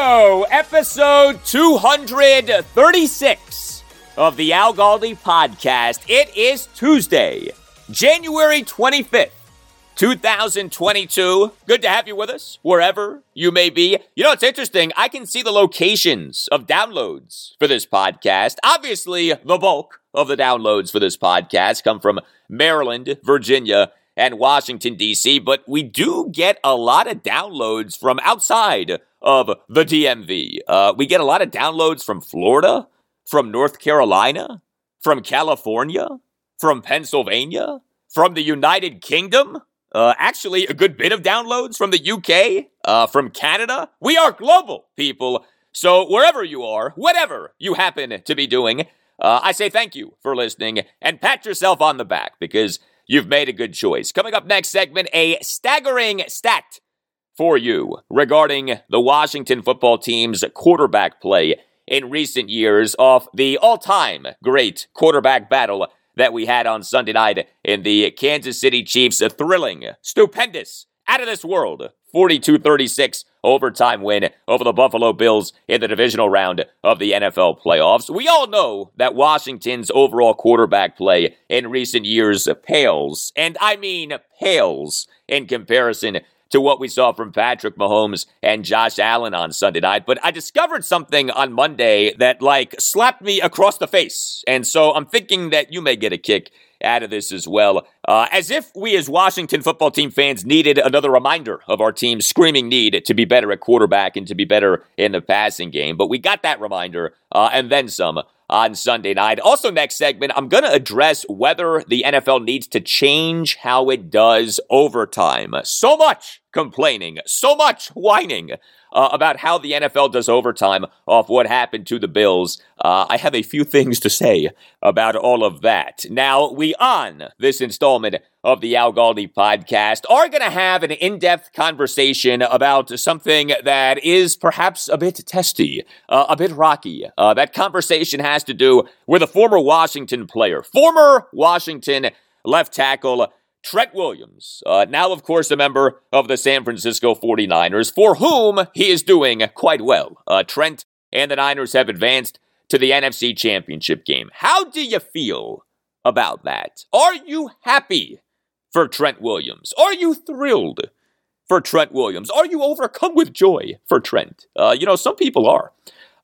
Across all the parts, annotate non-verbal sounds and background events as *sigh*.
Go. Episode 236 of the Al Galdi podcast. It is Tuesday, January 25th, 2022. Good to have you with us wherever you may be. You know, it's interesting. I can see the locations of downloads for this podcast. Obviously, the bulk of the downloads for this podcast come from Maryland, Virginia, and Washington, D.C., but we do get a lot of downloads from outside of the DMV. Uh, we get a lot of downloads from Florida, from North Carolina, from California, from Pennsylvania, from the United Kingdom. Uh, actually, a good bit of downloads from the UK, uh, from Canada. We are global, people. So wherever you are, whatever you happen to be doing, uh, I say thank you for listening and pat yourself on the back because you've made a good choice. Coming up next segment, a staggering stat for you regarding the Washington football team's quarterback play in recent years off the all-time great quarterback battle that we had on Sunday night in the Kansas City Chiefs. Thrilling, stupendous, out of this world 42 36 overtime win over the Buffalo Bills in the divisional round of the NFL playoffs. We all know that Washington's overall quarterback play in recent years pales, and I mean pales, in comparison to what we saw from Patrick Mahomes and Josh Allen on Sunday night. But I discovered something on Monday that, like, slapped me across the face. And so I'm thinking that you may get a kick out of this as well. Uh, as if we as Washington football team fans needed another reminder of our team's screaming need to be better at quarterback and to be better in the passing game. But we got that reminder uh, and then some on Sunday night. Also, next segment, I'm going to address whether the NFL needs to change how it does overtime. So much complaining, so much whining uh, about how the NFL does overtime off what happened to the Bills. Uh, I have a few things to say about all of that. Now, we on this installment of the Al Galdi podcast are going to have an in depth conversation about something that is perhaps a bit testy, uh, a bit rocky. Uh, that conversation has to do with a former Washington player, former Washington left tackle. Trent Williams, uh, now, of course, a member of the San Francisco 49ers, for whom he is doing quite well. Uh, Trent and the Niners have advanced to the NFC Championship game. How do you feel about that? Are you happy for Trent Williams? Are you thrilled for Trent Williams? Are you overcome with joy for Trent? Uh, you know, some people are.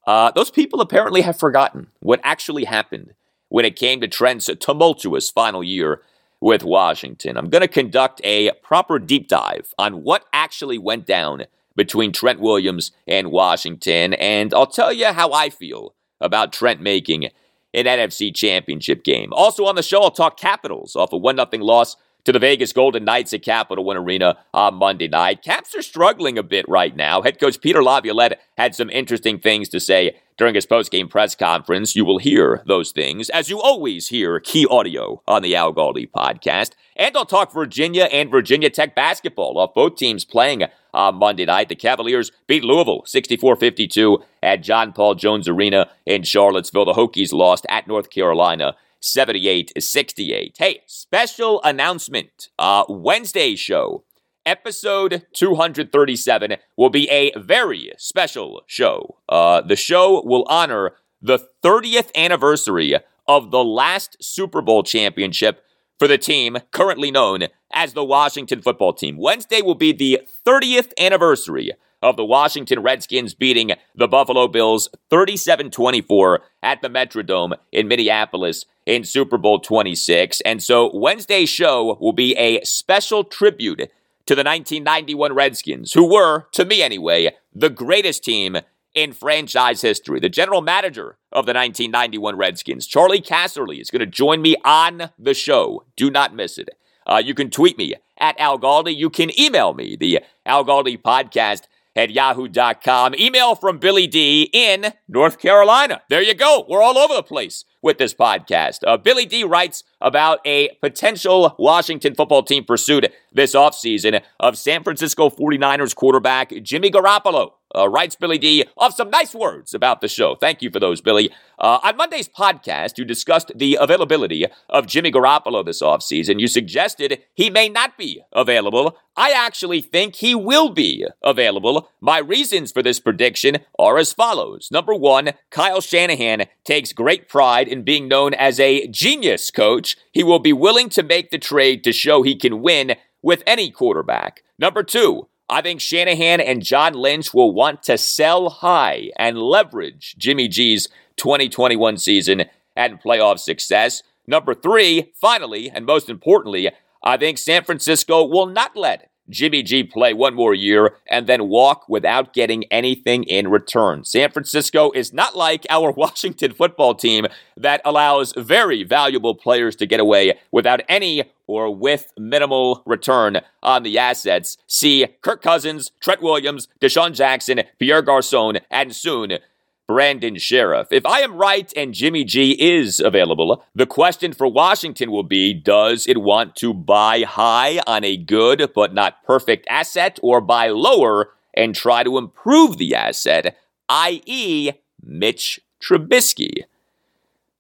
Uh, those people apparently have forgotten what actually happened when it came to Trent's tumultuous final year with Washington. I'm going to conduct a proper deep dive on what actually went down between Trent Williams and Washington, and I'll tell you how I feel about Trent making an NFC championship game. Also on the show, I'll talk Capitals off a 1 0 loss to the Vegas Golden Knights at Capital One Arena on Monday night. Caps are struggling a bit right now. Head coach Peter Laviolette had some interesting things to say during his post-game press conference. You will hear those things, as you always hear key audio on the Al Galdi podcast. And I'll talk Virginia and Virginia Tech basketball off both teams playing on Monday night. The Cavaliers beat Louisville 64 52 at John Paul Jones Arena in Charlottesville. The Hokies lost at North Carolina 78 68. Hey, special announcement. Uh, Wednesday show, episode 237, will be a very special show. Uh, the show will honor the 30th anniversary of the last Super Bowl championship for the team currently known as the Washington football team. Wednesday will be the 30th anniversary of the Washington Redskins beating the Buffalo Bills 37 24 at the Metrodome in Minneapolis in Super Bowl 26. And so Wednesday's show will be a special tribute to the 1991 Redskins, who were, to me anyway, the greatest team in franchise history. The general manager of the 1991 Redskins, Charley Casserly, is going to join me on the show. Do not miss it. Uh, you can tweet me at Al Galdi. You can email me, the Al Galdi podcast at yahoo.com. Email from Billy D in North Carolina. There you go. We're all over the place with this podcast. Uh, Billy D writes about a potential Washington football team pursuit this offseason of San Francisco 49ers quarterback Jimmy Garoppolo uh, writes Billy D off some nice words about the show. Thank you for those, Billy. Uh, on Monday's podcast, you discussed the availability of Jimmy Garoppolo this offseason. You suggested he may not be available. I actually think he will be available. My reasons for this prediction are as follows. Number one, Kyle Shanahan takes great pride in being known as a genius coach. He will be willing to make the trade to show he can win with any quarterback. Number two, I think Shanahan and John Lynch will want to sell high and leverage Jimmy G's 2021 season and playoff success. Number three, finally, and most importantly, I think San Francisco will not let Jimmy G play one more year and then walk without getting anything in return. San Francisco is not like our *laughs* Washington football team that allows very valuable players to get away without any or with minimal return on the assets. See Kirk Cousins, Trent Williams, DeSean Jackson, Pierre Garcon, and soon Brandon Scherff. If I am right and Jimmy G is available, the question for Washington will be does it want to buy high on a good but not perfect asset or buy lower and try to improve the asset, i.e., Mitch Trubisky?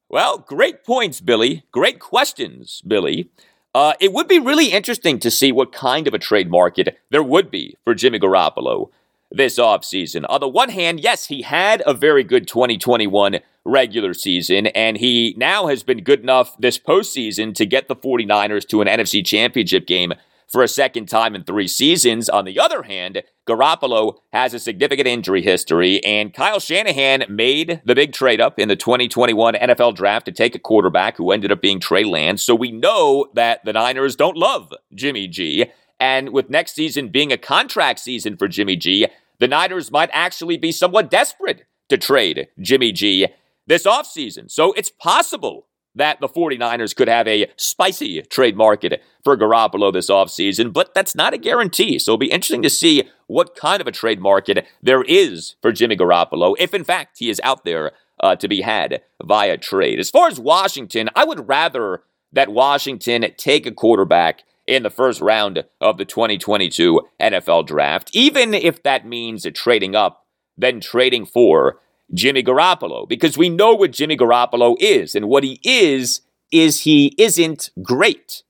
Well, great points, Billy. Great questions, Billy. Uh, it would be really interesting to see what kind of a trade market there would be for Jimmy Garoppolo this offseason. On the one hand, yes, he had a very good 2021 regular season, and he now has been good enough this postseason to get the 49ers to an NFC championship game for a second time in three seasons. On the other hand, Garoppolo has a significant injury history, and Kyle Shanahan made the big trade up in the 2021 NFL draft to take a quarterback who ended up being Trey Lance. So we know that the Niners don't love Jimmy G. And with next season being a contract season for Jimmy G, the Niners might actually be somewhat desperate to trade Jimmy G this offseason. So it's possible that the 49ers could have a spicy trade market for Garoppolo this offseason, but that's not a guarantee. So it'll be interesting to see what kind of a trade market there is for Jimmy Garoppolo, if in fact he is out there uh, to be had via trade. As far as Washington, I would rather that Washington take a quarterback in the first round of the 2022 NFL draft, even if that means trading up, then trading for Jimmy Garoppolo, because we know what Jimmy Garoppolo is, and what he is, is he isn't great.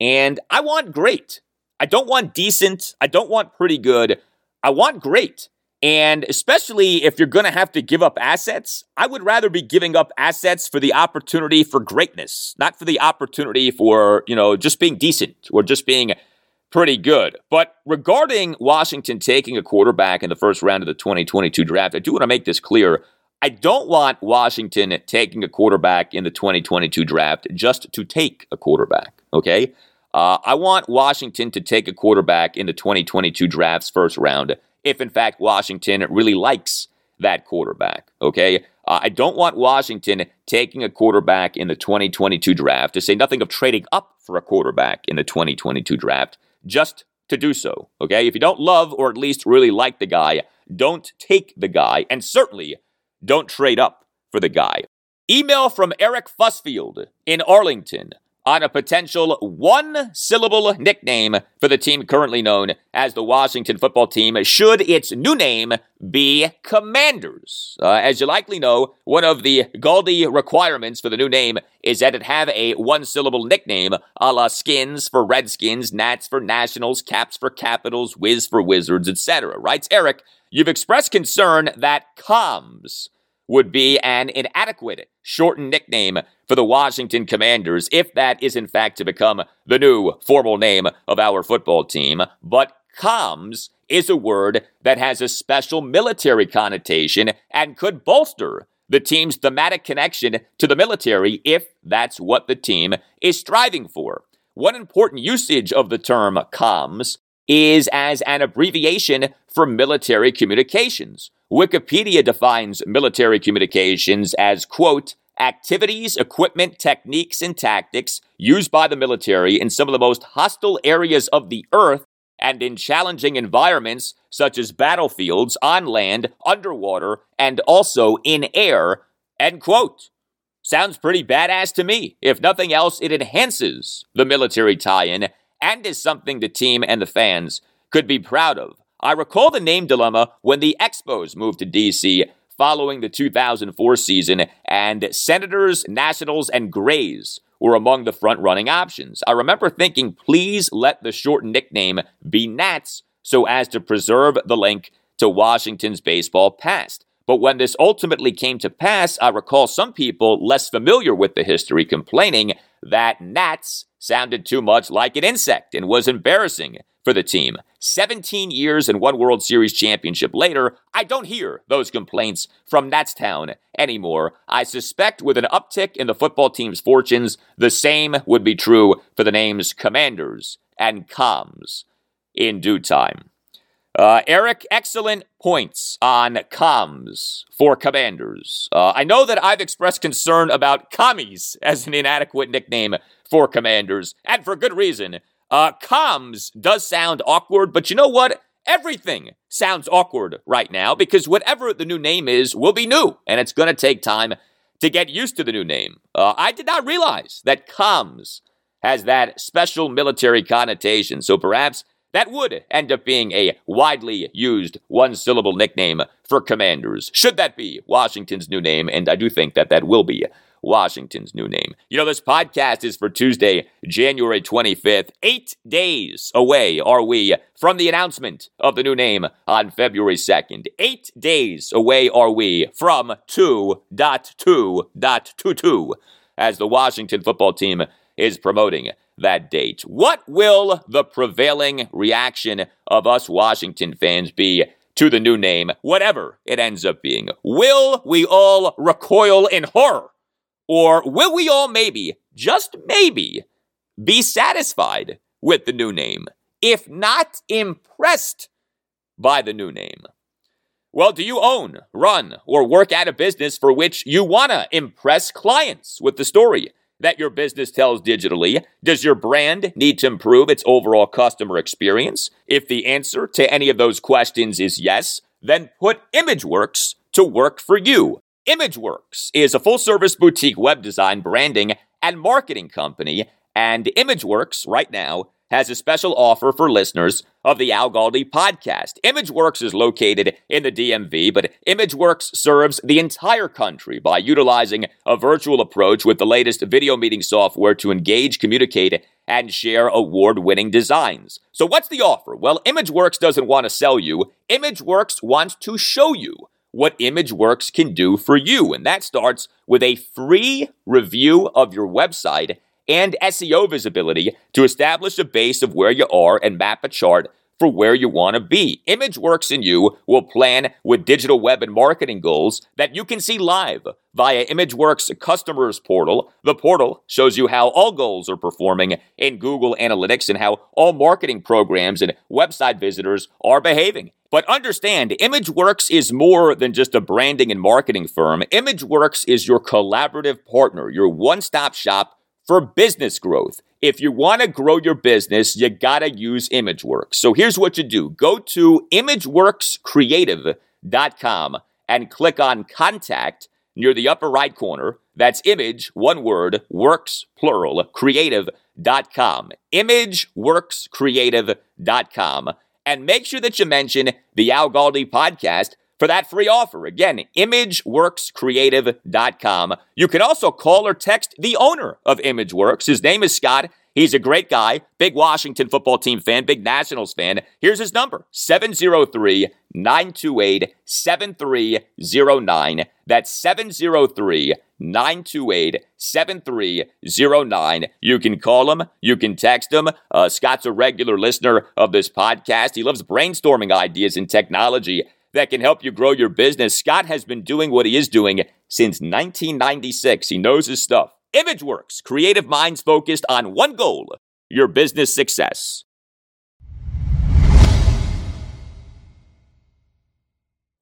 And I want great. I don't want decent. I don't want pretty good. I want great. And especially if you're going to have to give up assets, I would rather be giving up assets for the opportunity for greatness, not for the opportunity for, you know, just being decent or just being pretty good. But regarding Washington taking a quarterback in the first round of the 2022 draft, I do want to make this clear. I don't want Washington taking a quarterback in the 2022 draft just to take a quarterback, okay? Uh, I want Washington to take a quarterback in the 2022 draft's first round if in fact Washington really likes that quarterback. Okay. Uh, I don't want Washington taking a quarterback in the 2022 draft, to say nothing of trading up for a quarterback in the 2022 draft, just to do so. Okay. If you don't love or at least really like the guy, don't take the guy, and certainly don't trade up for the guy. Email from Eric Fussfield in Arlington. On a potential one syllable nickname for the team currently known as the Washington football team, should its new name be Commanders. Uh, as you likely know, one of the Galdi requirements for the new name is that it have a one syllable nickname a la Skins for Redskins, Nats for Nationals, Caps for Capitals, Wiz for Wizards, etc. Writes Eric, you've expressed concern that comms would be an inadequate shortened nickname for the Washington Commanders if that is in fact to become the new formal name of our football team. But comms is a word that has a special military connotation and could bolster the team's thematic connection to the military if that's what the team is striving for. One important usage of the term comms is as an abbreviation for military communications. Wikipedia defines military communications as, quote, activities, equipment, techniques, and tactics used by the military in some of the most hostile areas of the earth and in challenging environments such as battlefields on land, underwater, and also in air, end quote. Sounds pretty badass to me. If nothing else, it enhances the military tie in and is something the team and the fans could be proud of. I recall the name dilemma when the Expos moved to DC following the 2004 season, and Senators, Nationals, and Grays were among the front running options. I remember thinking, please let the short nickname be Nats so as to preserve the link to Washington's baseball past. But when this ultimately came to pass, I recall some people less familiar with the history complaining that Nats sounded too much like an insect and was embarrassing for the team. 17 years and one World Series championship later, I don't hear those complaints from Natstown anymore. I suspect with an uptick in the football team's fortunes, the same would be true for the names Commanders and Comms in due time. Uh, Eric, excellent points on comms for commanders. Uh, I know that I've expressed concern about commies as an inadequate nickname for commanders, and for good reason. Uh, comms does sound awkward, but you know what? Everything sounds awkward right now because whatever the new name is will be new, and it's going to take time to get used to the new name. Uh, I did not realize that comms has that special military connotation, so perhaps that would end up being a widely used one syllable nickname for commanders. Should that be Washington's new name? And I do think that that will be Washington's new name. You know, this podcast is for Tuesday, January 25th. Eight days away are we from the announcement of the new name on February 2nd. Eight days away are we from 2.2.22 as the Washington football team is promoting that date. What will the prevailing reaction of us Washington fans be to the new name, whatever it ends up being? Will we all recoil in horror? Or will we all maybe, just maybe, be satisfied with the new name, if not impressed by the new name? Well, do you own, run, or work at a business for which you want to impress clients with the story that your business tells digitally? Does your brand need to improve its overall customer experience? If the answer to any of those questions is yes, then put ImageWorks to work for you. ImageWorks is a full service boutique web design, branding, and marketing company. And ImageWorks, right now, has a special offer for listeners of the Al Galdi podcast. ImageWorks is located in the DMV, but ImageWorks serves the entire country by utilizing a virtual approach with the latest video meeting software to engage, communicate, and share award winning designs. So, what's the offer? Well, ImageWorks doesn't want to sell you, ImageWorks wants to show you what ImageWorks can do for you. And that starts with a free review of your website and SEO visibility to establish a base of where you are and map a chart for where you want to be. ImageWorks and you will plan with digital web and marketing goals that you can see live via ImageWorks customers portal. The portal shows you how all goals are performing in Google Analytics and how all marketing programs and website visitors are behaving. But understand, ImageWorks is more than just a branding and marketing firm. ImageWorks is your collaborative partner, your one stop shop for business growth. If you want to grow your business, you got to use ImageWorks. So here's what you do go to imageworkscreative.com and click on contact near the upper right corner. That's image, one word, works, plural, creative.com. Imageworkscreative.com. And make sure that you mention the Al Galdi podcast for that free offer. Again, imageworkscreative.com. You can also call or text the owner of ImageWorks. His name is Scott. He's a great guy, big Washington football team fan, big Nationals fan. Here's his number 703 928 7309. That's 703 928 7309. You can call him, you can text him. Uh, Scott's a regular listener of this podcast. He loves brainstorming ideas in technology that can help you grow your business. Scott has been doing what he is doing since 1996. He knows his stuff. ImageWorks, creative minds focused on one goal your business success.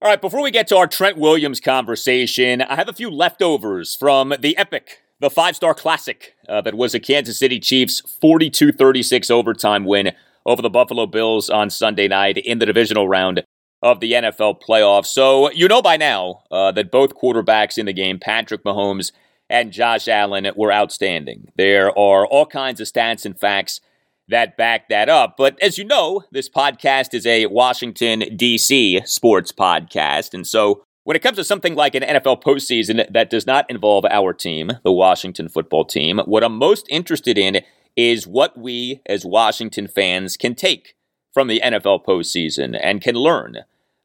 All right, before we get to our Trent Williams conversation, I have a few leftovers from the epic, the five star classic uh, that was a Kansas City Chiefs 42 36 overtime win over the Buffalo Bills on Sunday night in the divisional round of the NFL playoffs. So, you know by now uh, that both quarterbacks in the game, Patrick Mahomes and Josh Allen were outstanding. There are all kinds of stats and facts that back that up. But as you know, this podcast is a Washington, D.C. sports podcast. And so when it comes to something like an NFL postseason that does not involve our team, the Washington football team, what I'm most interested in is what we as Washington fans can take from the NFL postseason and can learn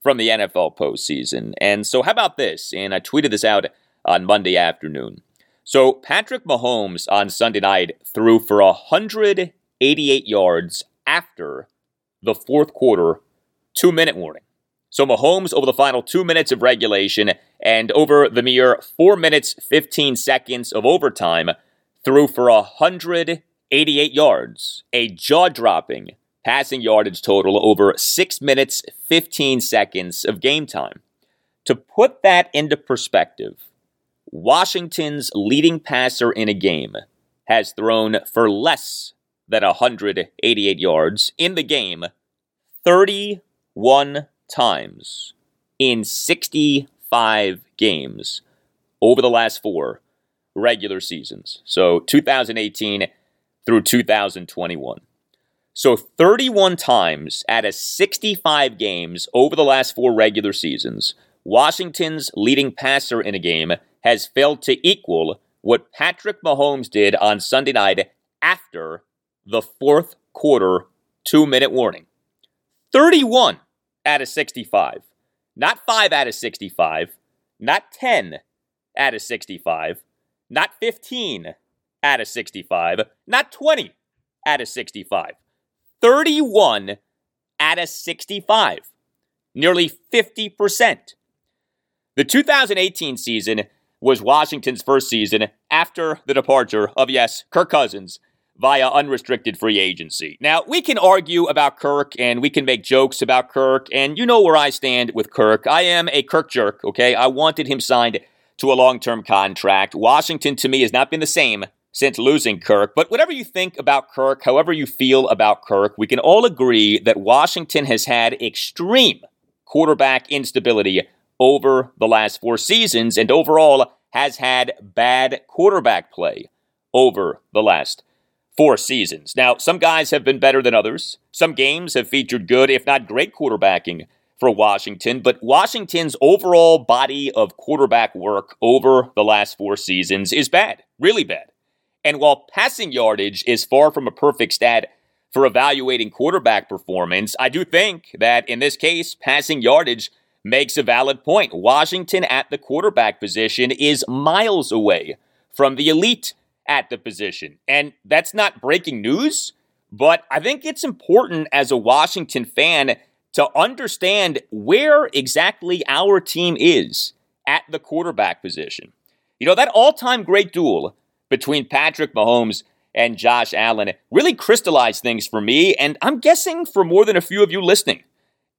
from the NFL postseason. And so, how about this? And I tweeted this out on Monday afternoon. So Patrick Mahomes on Sunday night threw for 188 yards after the fourth quarter two minute warning. So Mahomes over the final two minutes of regulation and over the mere four minutes, 15 seconds of overtime threw for 188 yards, a jaw dropping passing yardage total over six minutes, 15 seconds of game time. To put that into perspective, Washington's leading passer in a game has thrown for less than 188 yards in the game 31 times in 65 games over the last four regular seasons. So 2018 through 2021. So 31 times out of 65 games over the last four regular seasons, Washington's leading passer in a game has failed to equal what Patrick Mahomes did on Sunday night after the fourth quarter two minute warning. 31 out of 65. Not 5 out of 65. Not 10 out of 65. Not 15 out of 65. Not 20 out of 65. 31 out of 65. Nearly 50%. The 2018 season was Washington's first season after the departure of, yes, Kirk Cousins via unrestricted free agency. Now, we can argue about Kirk and we can make jokes about Kirk, and you know where I stand with Kirk. I am a Kirk jerk, okay? I wanted him signed to a long term contract. Washington, to me, has not been the same since losing Kirk. But whatever you think about Kirk, however you feel about Kirk, we can all agree that Washington has had extreme quarterback instability over the last four seasons and overall has had bad quarterback play over the last four seasons. Now, some guys have been better than others. Some games have featured good, if not great, quarterbacking for Washington, but Washington's overall body of quarterback work over the last four seasons is bad, really bad. And while passing yardage is far from a perfect stat for evaluating quarterback performance, I do think that in this case, passing yardage makes a valid point. Washington at the quarterback position is miles away from the elite at the position. And that's not breaking news, but I think it's important as a Washington fan to understand where exactly our team is at the quarterback position. You know, that all time great duel between Patrick Mahomes and Josh Allen really crystallized things for me, and I'm guessing for more than a few of you listening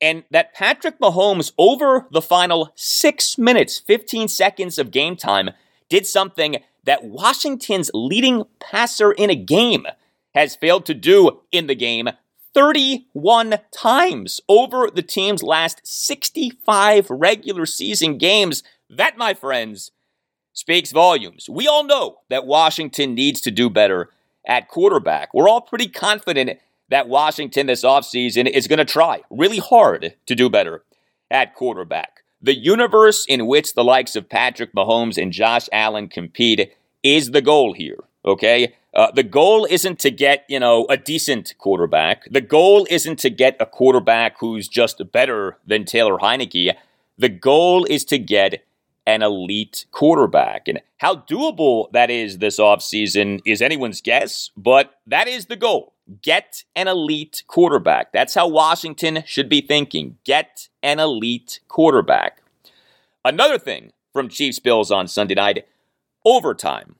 and that Patrick Mahomes, over the final six minutes, 15 seconds of game time, did something that Washington's leading passer in a game has failed to do in the game 31 times over the team's last 65 regular season games. That, my friends, speaks volumes. We all know that Washington needs to do better at quarterback. We're all pretty confident that Washington this offseason is going to try really hard to do better at quarterback. The universe in which the likes of Patrick Mahomes and Josh Allen compete is the goal here, okay? Uh, the goal isn't to get, you know, a decent quarterback. The goal isn't to get a quarterback who's just better than Taylor Heinicke. The goal is to get an elite quarterback. And how doable that is this offseason is anyone's guess, but that is the goal. Get an elite quarterback. That's how Washington should be thinking. Get an elite quarterback. Another thing from Chiefs Bills on Sunday night overtime.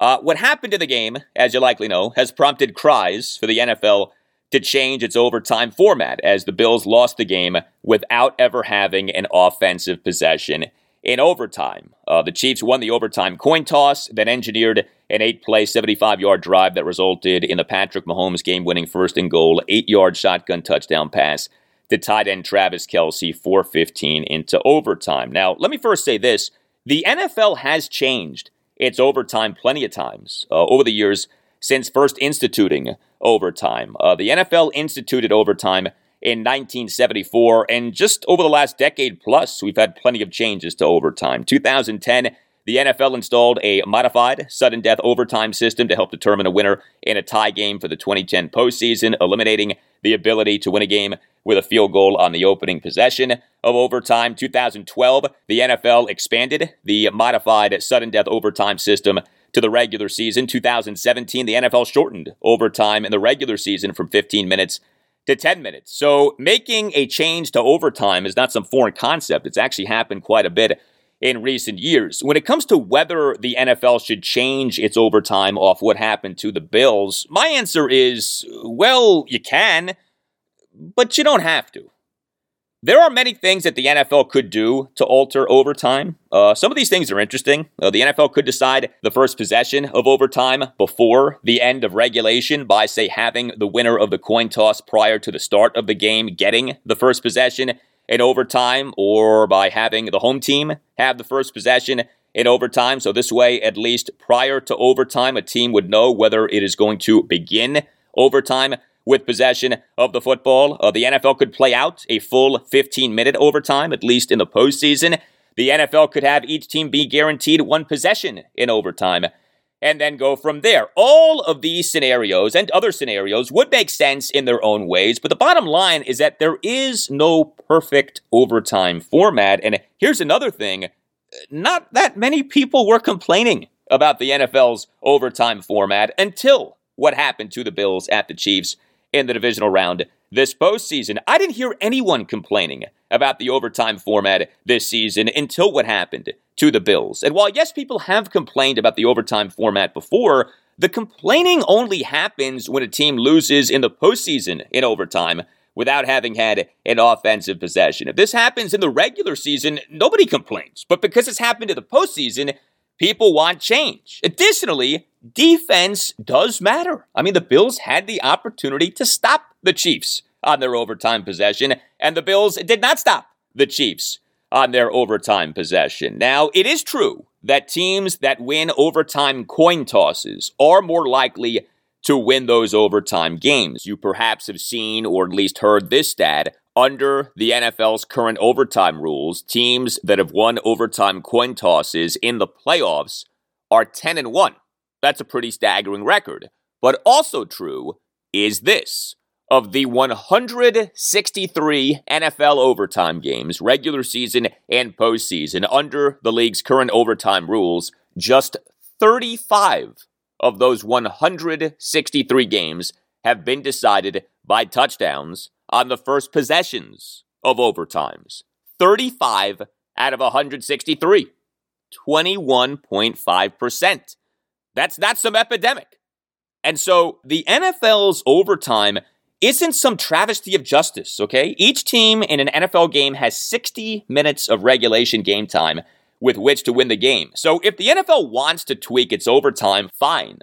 Uh, what happened in the game, as you likely know, has prompted cries for the NFL to change its overtime format as the Bills lost the game without ever having an offensive possession in overtime. Uh, the Chiefs won the overtime coin toss, then engineered an eight play, 75 yard drive that resulted in the Patrick Mahomes game winning first and goal, eight yard shotgun touchdown pass to tight end Travis Kelce, 415 into overtime. Now, let me first say this the NFL has changed its overtime plenty of times uh, over the years since first instituting overtime. Uh, the NFL instituted overtime in 1974, and just over the last decade plus, we've had plenty of changes to overtime. 2010, the NFL installed a modified sudden death overtime system to help determine a winner in a tie game for the 2010 postseason, eliminating the ability to win a game with a field goal on the opening possession of overtime. 2012, the NFL expanded the modified sudden death overtime system to the regular season. 2017, the NFL shortened overtime in the regular season from 15 minutes to 10 minutes. So making a change to overtime is not some foreign concept. It's actually happened quite a bit in recent years. When it comes to whether the NFL should change its overtime off what happened to the Bills, my answer is well, you can, but you don't have to. There are many things that the NFL could do to alter overtime. Uh, some of these things are interesting. Uh, the NFL could decide the first possession of overtime before the end of regulation by, say, having the winner of the coin toss prior to the start of the game getting the first possession in overtime, or by having the home team have the first possession in overtime. So, this way, at least prior to overtime, a team would know whether it is going to begin overtime with possession of the football. Uh, the NFL could play out a full 15 minute overtime, at least in the postseason. The NFL could have each team be guaranteed one possession in overtime and then go from there. All of these scenarios and other scenarios would make sense in their own ways, but the bottom line is that there is no perfect overtime format. And here's another thing not that many people were complaining about the NFL's overtime format until what happened to the Bills at the Chiefs in the divisional round this postseason. I didn't hear anyone complaining about the overtime format this season until what happened to the Bills. And while, yes, people have complained about the overtime format before, the complaining only happens when a team loses in the postseason in overtime without having had an offensive possession. If this happens in the regular season, nobody complains. But because it's happened in the postseason, people want change. Additionally, defense does matter. I mean, the Bills had the opportunity to stop the Chiefs on their overtime possession, and the Bills did not stop the Chiefs on their overtime possession. Now, it is true that teams that win overtime coin tosses are more likely to win those overtime games. You perhaps have seen or at least heard this stat. Under the NFL's current overtime rules, teams that have won overtime coin tosses in the playoffs are 10 and 1. That's a pretty staggering record. But also true is this of the 163 NFL overtime games, regular season and postseason, under the league's current overtime rules, just 35 of those 163 games have been decided by touchdowns on the first possessions of overtimes. 35 out of 163. 21.5%. That's not some epidemic. And so the NFL's overtime isn't some travesty of justice, okay? Each team in an NFL game has 60 minutes of regulation game time with which to win the game. So if the NFL wants to tweak its overtime, fine.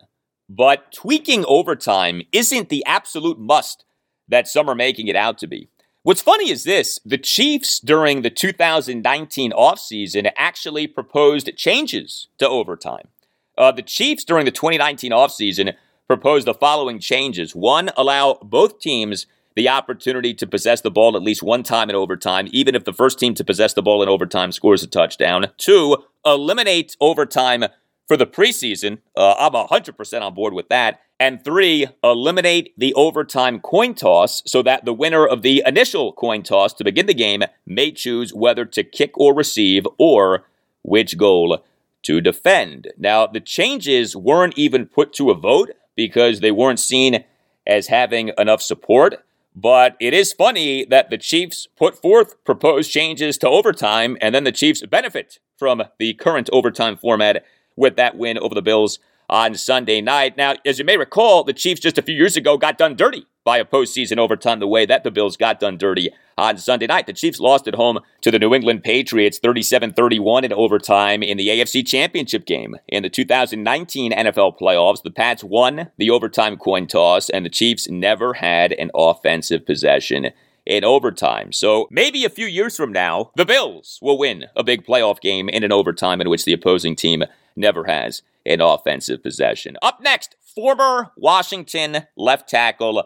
But tweaking overtime isn't the absolute must that some are making it out to be. What's funny is this the Chiefs during the 2019 offseason actually proposed changes to overtime. Uh, the Chiefs during the 2019 offseason proposed the following changes one, allow both teams the opportunity to possess the ball at least one time in overtime, even if the first team to possess the ball in overtime scores a touchdown. Two, eliminate overtime for the preseason. Uh, I'm 100% on board with that. And three, eliminate the overtime coin toss so that the winner of the initial coin toss to begin the game may choose whether to kick or receive or which goal to defend. Now, the changes weren't even put to a vote because they weren't seen as having enough support. But it is funny that the Chiefs put forth proposed changes to overtime, and then the Chiefs benefit from the current overtime format with that win over the Bills on Sunday night. Now, as you may recall, the Chiefs just a few years ago got done dirty by a postseason overtime the way that the Bills got done dirty on Sunday night. The Chiefs lost at home to the New England Patriots 37 31 in overtime in the AFC Championship game. In the 2019 NFL playoffs, the Pats won the overtime coin toss, and the Chiefs never had an offensive possession in overtime. So maybe a few years from now, the Bills will win a big playoff game in an overtime in which the opposing team never has an offensive possession. Up next, former Washington left tackle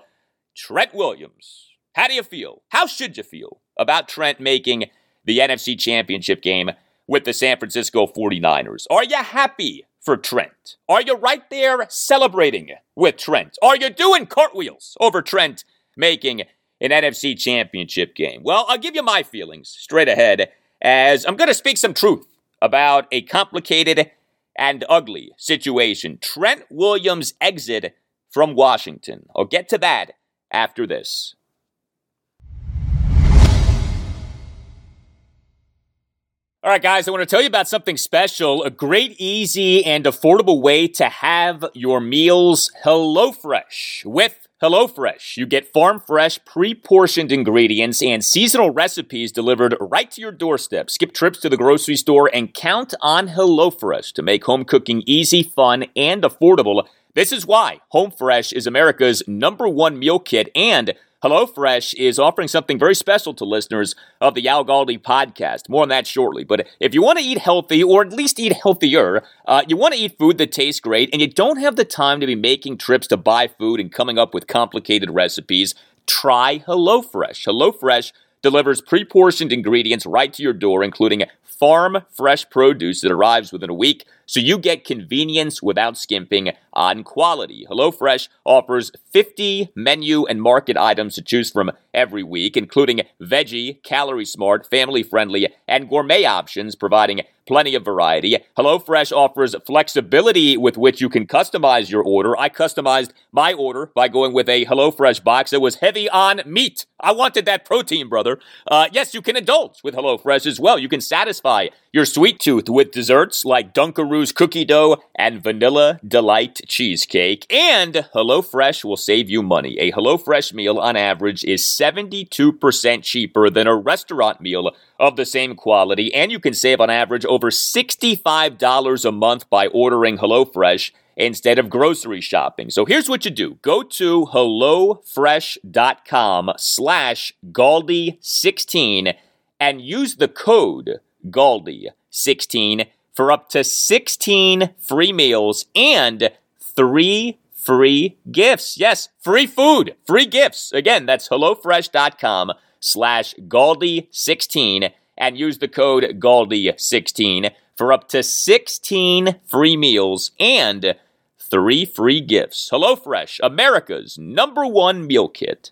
Trent Williams. How do you feel? How should you feel about Trent making the NFC Championship game with the San Francisco 49ers? Are you happy for Trent? Are you right there celebrating with Trent? Are you doing cartwheels over Trent making an NFC Championship game? Well, I'll give you my feelings straight ahead as I'm going to speak some truth about a complicated and ugly situation. Trent Williams' exit from Washington. I'll get to that after this. All right, guys, I want to tell you about something special a great, easy, and affordable way to have your meals HelloFresh. With HelloFresh, you get farm fresh, pre portioned ingredients and seasonal recipes delivered right to your doorstep. Skip trips to the grocery store and count on HelloFresh to make home cooking easy, fun, and affordable. This is why Home Fresh is America's number one meal kit and HelloFresh is offering something very special to listeners of the Al Galdi podcast. More on that shortly. But if you want to eat healthy, or at least eat healthier, uh, you want to eat food that tastes great, and you don't have the time to be making trips to buy food and coming up with complicated recipes, try HelloFresh. HelloFresh delivers pre portioned ingredients right to your door, including farm fresh produce that arrives within a week, so you get convenience without skimping on quality. HelloFresh offers 50 menu and market items to choose from every week, including veggie, calorie smart, family friendly, and gourmet options, providing plenty of variety. HelloFresh offers flexibility with which you can customize your order. I customized my order by going with a HelloFresh box that was heavy on meat. I wanted that protein, brother. Uh, yes, you can indulge with HelloFresh as well. You can satisfy your sweet tooth with desserts like Dunkaroos cookie dough and Vanilla Delight cheesecake. And HelloFresh will save you money. A HelloFresh meal on average is 72% cheaper than a restaurant meal of the same quality, and you can save on average over $65 a month by ordering HelloFresh instead of grocery shopping. So here's what you do. Go to HelloFresh.com slash Galdi16 and use the code Galdi16 for up to 16 free meals and three free gifts. Yes, free food, free gifts. Again, that's HelloFresh.com slash Galdi16 and use the code Galdi16 for up to 16 free meals and three free gifts. HelloFresh, America's number one meal kit.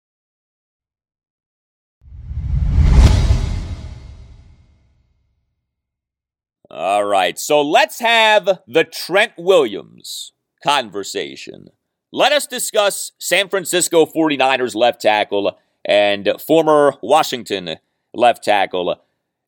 All right, so let's have the Trent Williams conversation. Let us discuss San Francisco 49ers left tackle and former Washington left tackle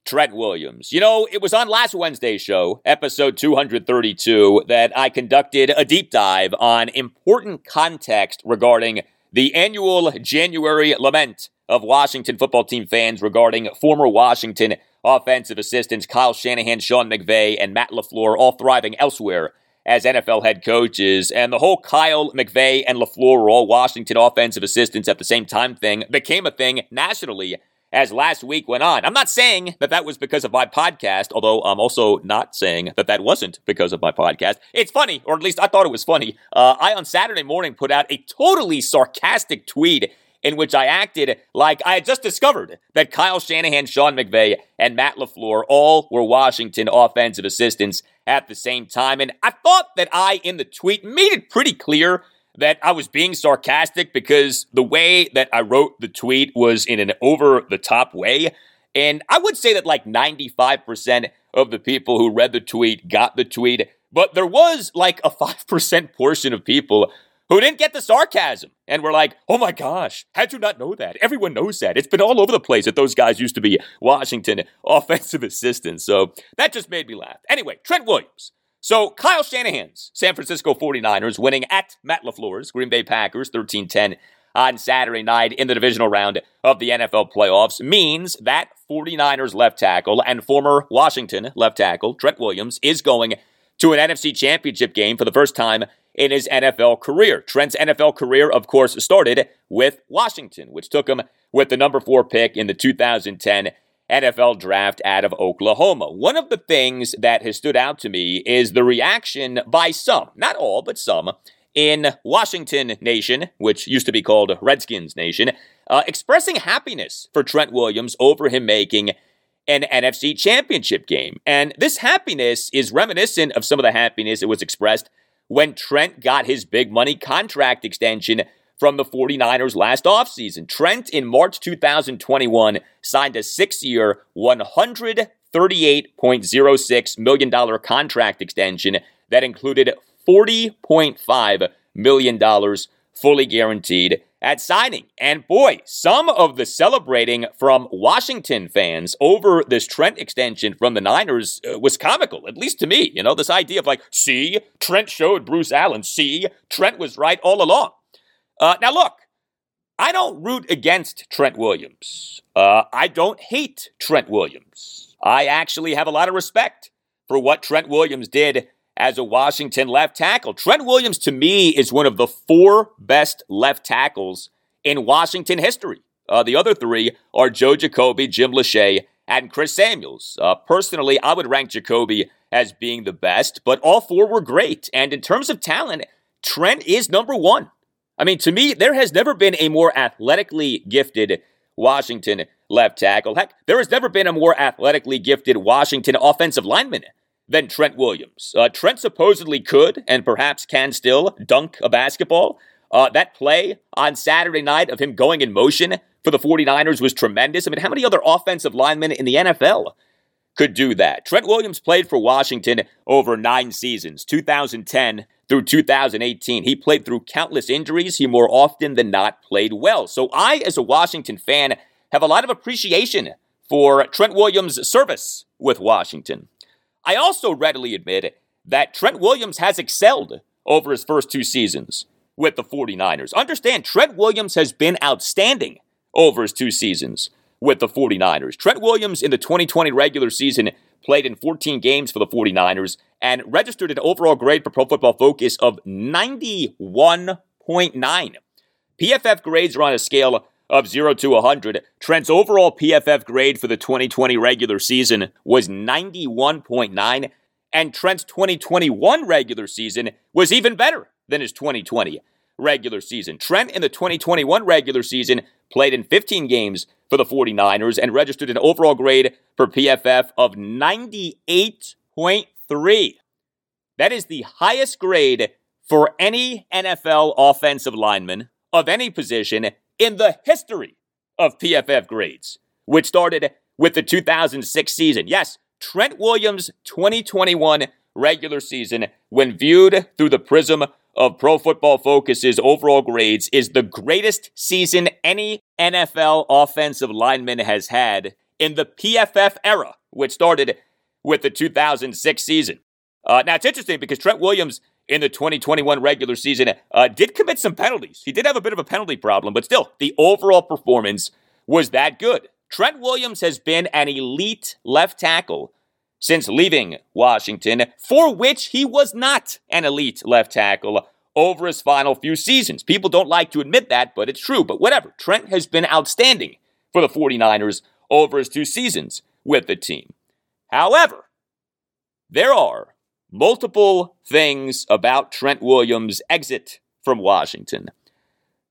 Trent Williams. You know, it was on last Wednesday's show, episode 232, that I conducted a deep dive on important context regarding the annual January lament of Washington football team fans regarding former Washington offensive assistants Kyle Shanahan, Sean McVay, and Matt LaFleur all thriving elsewhere as NFL head coaches. And the whole Kyle McVay and LaFleur were all Washington offensive assistants at the same time thing became a thing nationally as last week went on. I'm not saying that that was because of my podcast, although I'm also not saying that that wasn't because of my podcast. It's funny, or at least I thought it was funny. Uh, I, on Saturday morning, put out a totally sarcastic tweet in which I acted like I had just discovered that Kyle Shanahan, Sean McVay, and Matt LaFleur all were Washington offensive assistants at the same time. And I thought that I, in the tweet, made it pretty clear that I was being sarcastic because the way that I wrote the tweet was in an over the top way. And I would say that like 95% of the people who read the tweet got the tweet, but there was like a 5% portion of people who didn't get the sarcasm and were like, oh my gosh, how'd you not know that? Everyone knows that. It's been all over the place that those guys used to be Washington offensive assistants. So that just made me laugh. Anyway, Trent Williams. So Kyle Shanahan's San Francisco 49ers winning at Matt LaFleur's Green Bay Packers 13 10 on Saturday night in the divisional round of the NFL playoffs means that 49ers left tackle and former Washington left tackle Trent Williams is going to an NFC championship game for the first time in his NFL career. Trent's NFL career, of course, started with Washington, which took him with the number four pick in the 2010 NFL draft out of Oklahoma. One of the things that has stood out to me is the reaction by some, not all, but some, in Washington Nation, which used to be called Redskins Nation, uh, expressing happiness for Trent Williams over him making an NFC championship game. And this happiness is reminiscent of some of the happiness that was expressed when Trent got his big money contract extension from the 49ers last offseason. Trent, in March 2021, signed a oh six year, $138.06 million contract extension that included $40.5 million fully guaranteed at signing. And boy, some of the celebrating from Washington fans over this Trent extension from the Niners uh, was comical, at least to me. You know, this idea of like, see, Trent showed Bruce Allen, see, Trent was right all along. Uh, now, look, I don't root against Trent Williams. Uh, I don't hate Trent Williams. I actually have a lot of respect for what Trent Williams did as a Washington left tackle. Trent Williams, to me, is one of the four best left tackles in Washington history. Uh, the other three are Joe Jacoby, Jim Lachey, and Chris Samuels. Uh, personally, I would rank Jacoby as being the best, but all four were great. And in terms of talent, Trent is number one. I mean, to me, there has never been a more athletically gifted Washington left tackle. Heck, there has never been a more athletically gifted Washington offensive lineman than Trent Williams. Uh, Trent supposedly could and perhaps can still dunk a basketball. Uh, that play on Saturday night of him going in motion for the 49ers was tremendous. I mean, how many other offensive linemen in the NFL could do that. Trent Williams played for Washington over nine seasons, 2010 through 2018. He played through countless injuries. He more often than not played well. So I, as a Washington fan, have a lot of appreciation for Trent Williams' service with Washington. I also readily admit that Trent Williams has excelled over his first two seasons with the 49ers. Understand, Trent Williams has been outstanding over his two seasons with the 49ers. Trent Williams in the 2020 regular season played in 14 games for the 49ers and registered an overall grade for Pro Football Focus of 91.9. PFF grades are on a scale of 0 to 100. Trent's overall PFF grade for the 2020 regular season was 91.9, and Trent's 2021 regular season was even better than his 2020 regular season. Trent in the 2021 regular season played in 15 games for the 49ers and registered an overall grade for PFF of 98.3. That is the highest grade for any NFL offensive lineman of any position in the history of PFF grades, which started with the 2006 season. Yes, Trent Williams' 2021 regular season, when viewed through the prism of Pro Football Focus's overall grades is the greatest season any NFL offensive lineman has had in the PFF era, which started with the 2006 season. Uh, now, it's interesting because Trent Williams in the 2021 regular season uh, did commit some penalties. He did have a bit of a penalty problem, but still, the overall performance was that good. Trent Williams has been an elite left tackle since leaving Washington, for which he was not an elite left tackle over his final few seasons. People don't like to admit that, but it's true. But whatever. Trent has been outstanding for the 49ers over his two seasons with the team. However, there are multiple things about Trent Williams' exit from Washington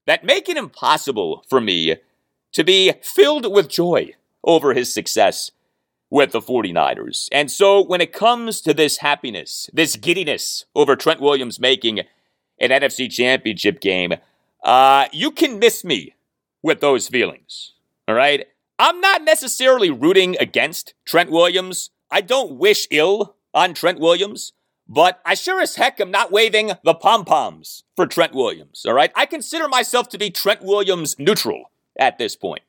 that make it impossible for me to be filled with joy over his success with the 49ers. And so when it comes to this happiness, this giddiness over Trent Williams making an NFC championship game, uh, you can miss me with those feelings. All right? I'm not necessarily rooting against Trent Williams. I don't wish ill on Trent Williams, but I sure as heck am not waving the pom poms for Trent Williams. All right? I consider myself to be Trent Williams neutral at this point.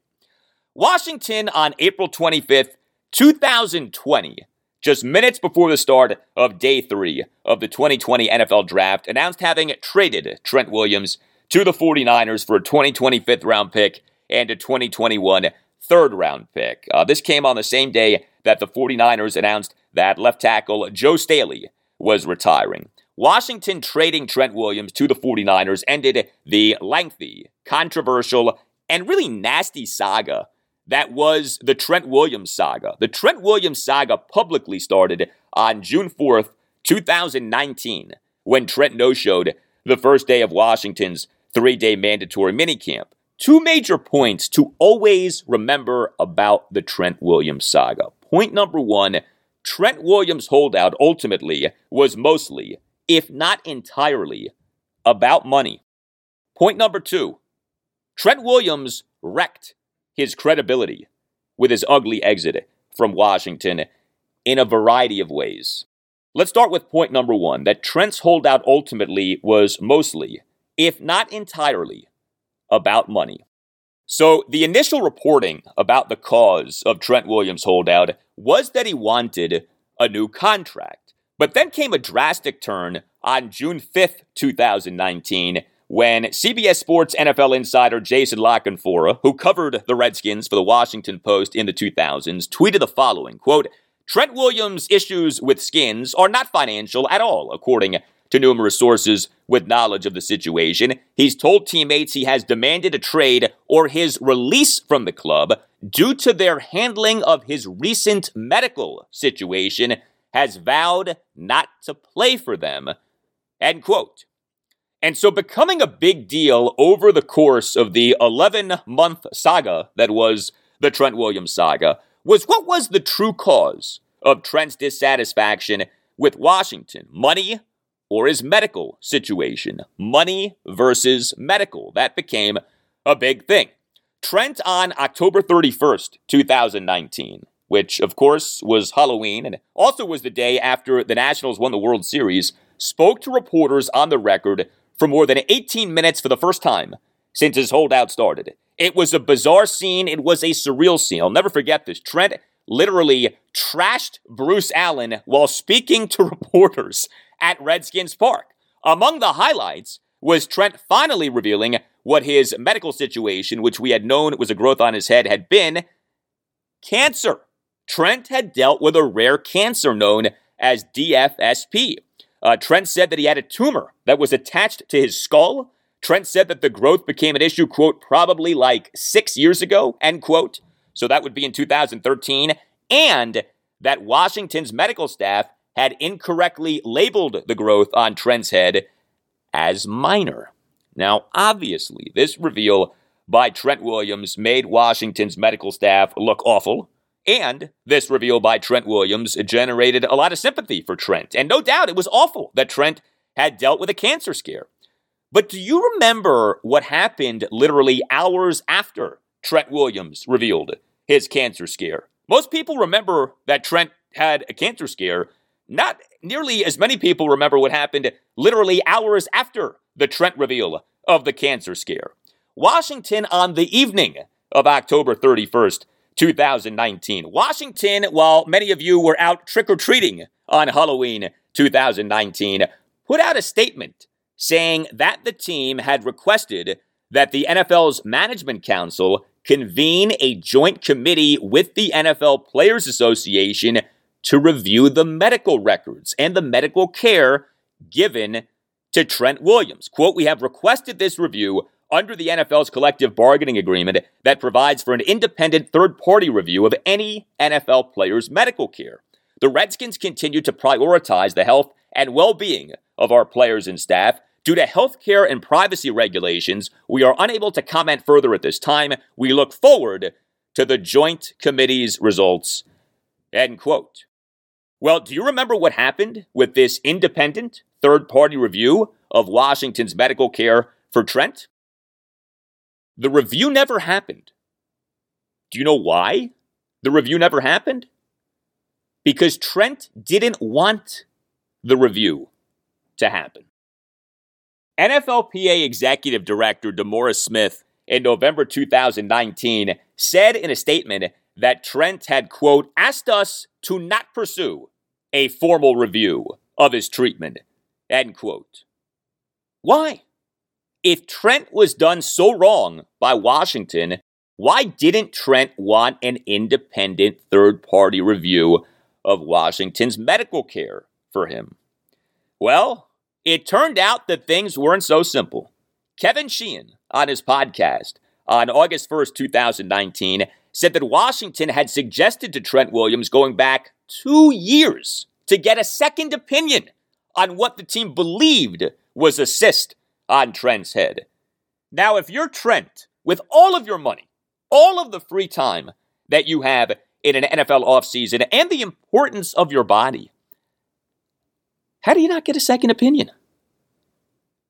Washington on April 25th 2020, just minutes before the start of day three of the 2020 NFL Draft, announced having traded Trent Williams to the 49ers for a 2025th round pick and a 2021 third round pick. Uh, this came on the same day that the 49ers announced that left tackle Joe Staley was retiring. Washington trading Trent Williams to the 49ers ended the lengthy, controversial, and really nasty saga that was the Trent Williams saga. The Trent Williams saga publicly started on June 4th, 2019, when Trent no showed the first day of Washington's three day mandatory minicamp. Two major points to always remember about the Trent Williams saga. Point number one Trent Williams' holdout ultimately was mostly, if not entirely, about money. Point number two Trent Williams wrecked his credibility with his ugly exit from Washington in a variety of ways. Let's start with point number one that Trent's holdout ultimately was mostly, if not entirely, about money. So, the initial reporting about the cause of Trent Williams' holdout was that he wanted a new contract. But then came a drastic turn on June 5th, 2019, when CBS Sports NFL insider Jason La Canfora, who covered the Redskins for the Washington Post in the 2000s, tweeted the following, quote, Trent Williams' issues with skins are not financial at all, according to numerous sources with knowledge of the situation. He's told teammates he has demanded a trade or his release from the club due to their handling of his recent medical situation, has vowed not to play for them. End quote. And so, becoming a big deal over the course of the 11 month saga that was the Trent Williams saga was what was the true cause of Trent's dissatisfaction with Washington? Money or his medical situation? Money versus medical. That became a big thing. Trent on October 31st, 2019, which of course was Halloween and also was the day after the Nationals won the World Series, spoke to reporters on the record for more than 18 minutes for the first time since his holdout started. It was a bizarre scene. It was a surreal scene. I'll never forget this. Trent literally trashed Bruce Allen while speaking to *laughs* reporters at Redskins Park. Among the highlights was Trent finally revealing what his medical situation, which we had known was a growth on his head, had been cancer. Trent had dealt with a rare cancer known as DFSP. Uh, Trent said that he had a tumor that was attached to his skull. Trent said that the growth became an issue, quote, probably like six years ago, end quote. So that would be in 2013. And that Washington's medical staff had incorrectly labeled the growth on Trent's head as minor. Now, obviously, this reveal by Trent Williams made Washington's medical staff look awful. And this reveal by Trent Williams generated a lot of sympathy for Trent. And no doubt it was awful that Trent had dealt with a cancer scare. But do you remember what happened literally hours after Trent Williams revealed his cancer scare? Most people remember that Trent had a cancer scare. Not nearly as many people remember what happened literally hours after the Trent reveal of the cancer scare. Washington on the evening of October 31st 2019. Washington, while many of you were out trick or treating on Halloween 2019, put out a statement saying that the team had requested that the NFL's Management Council convene a joint committee with the NFL Players Association to review the medical records and the medical care given to Trent Williams. Quote, We have requested this review under the NFL's collective bargaining agreement that provides for an independent third party review of any NFL player's medical care. The Redskins continue to prioritize the health and well being of our players and staff. Due to healthcare and privacy regulations, we are unable to comment further at this time. We look forward to the joint committee's results. End quote. Well, do you remember what happened with this independent third party review of Washington's medical care for Trent? The review never happened. Do you know why the review never happened? Because Trent didn't want the review to happen. NFLPA Executive Director DeMaurice Smith in November 2019 said in a statement that Trent had, quote, asked us to not pursue a formal review of his treatment, end quote. Why? If Trent was done so wrong by Washington, why didn't Trent want an independent third party review of Washington's medical care for him? Well, it turned out that things weren't so simple. Kevin Sheehan, on his podcast on August 1st, 2019, said that Washington had suggested to Trent Williams going back two years to get a second opinion on what the team believed was a cyst on Trent's head. Now, if you're Trent, with all of your money, all of the free time that you have in an NFL offseason, and the importance of your body, how do you not get a second opinion?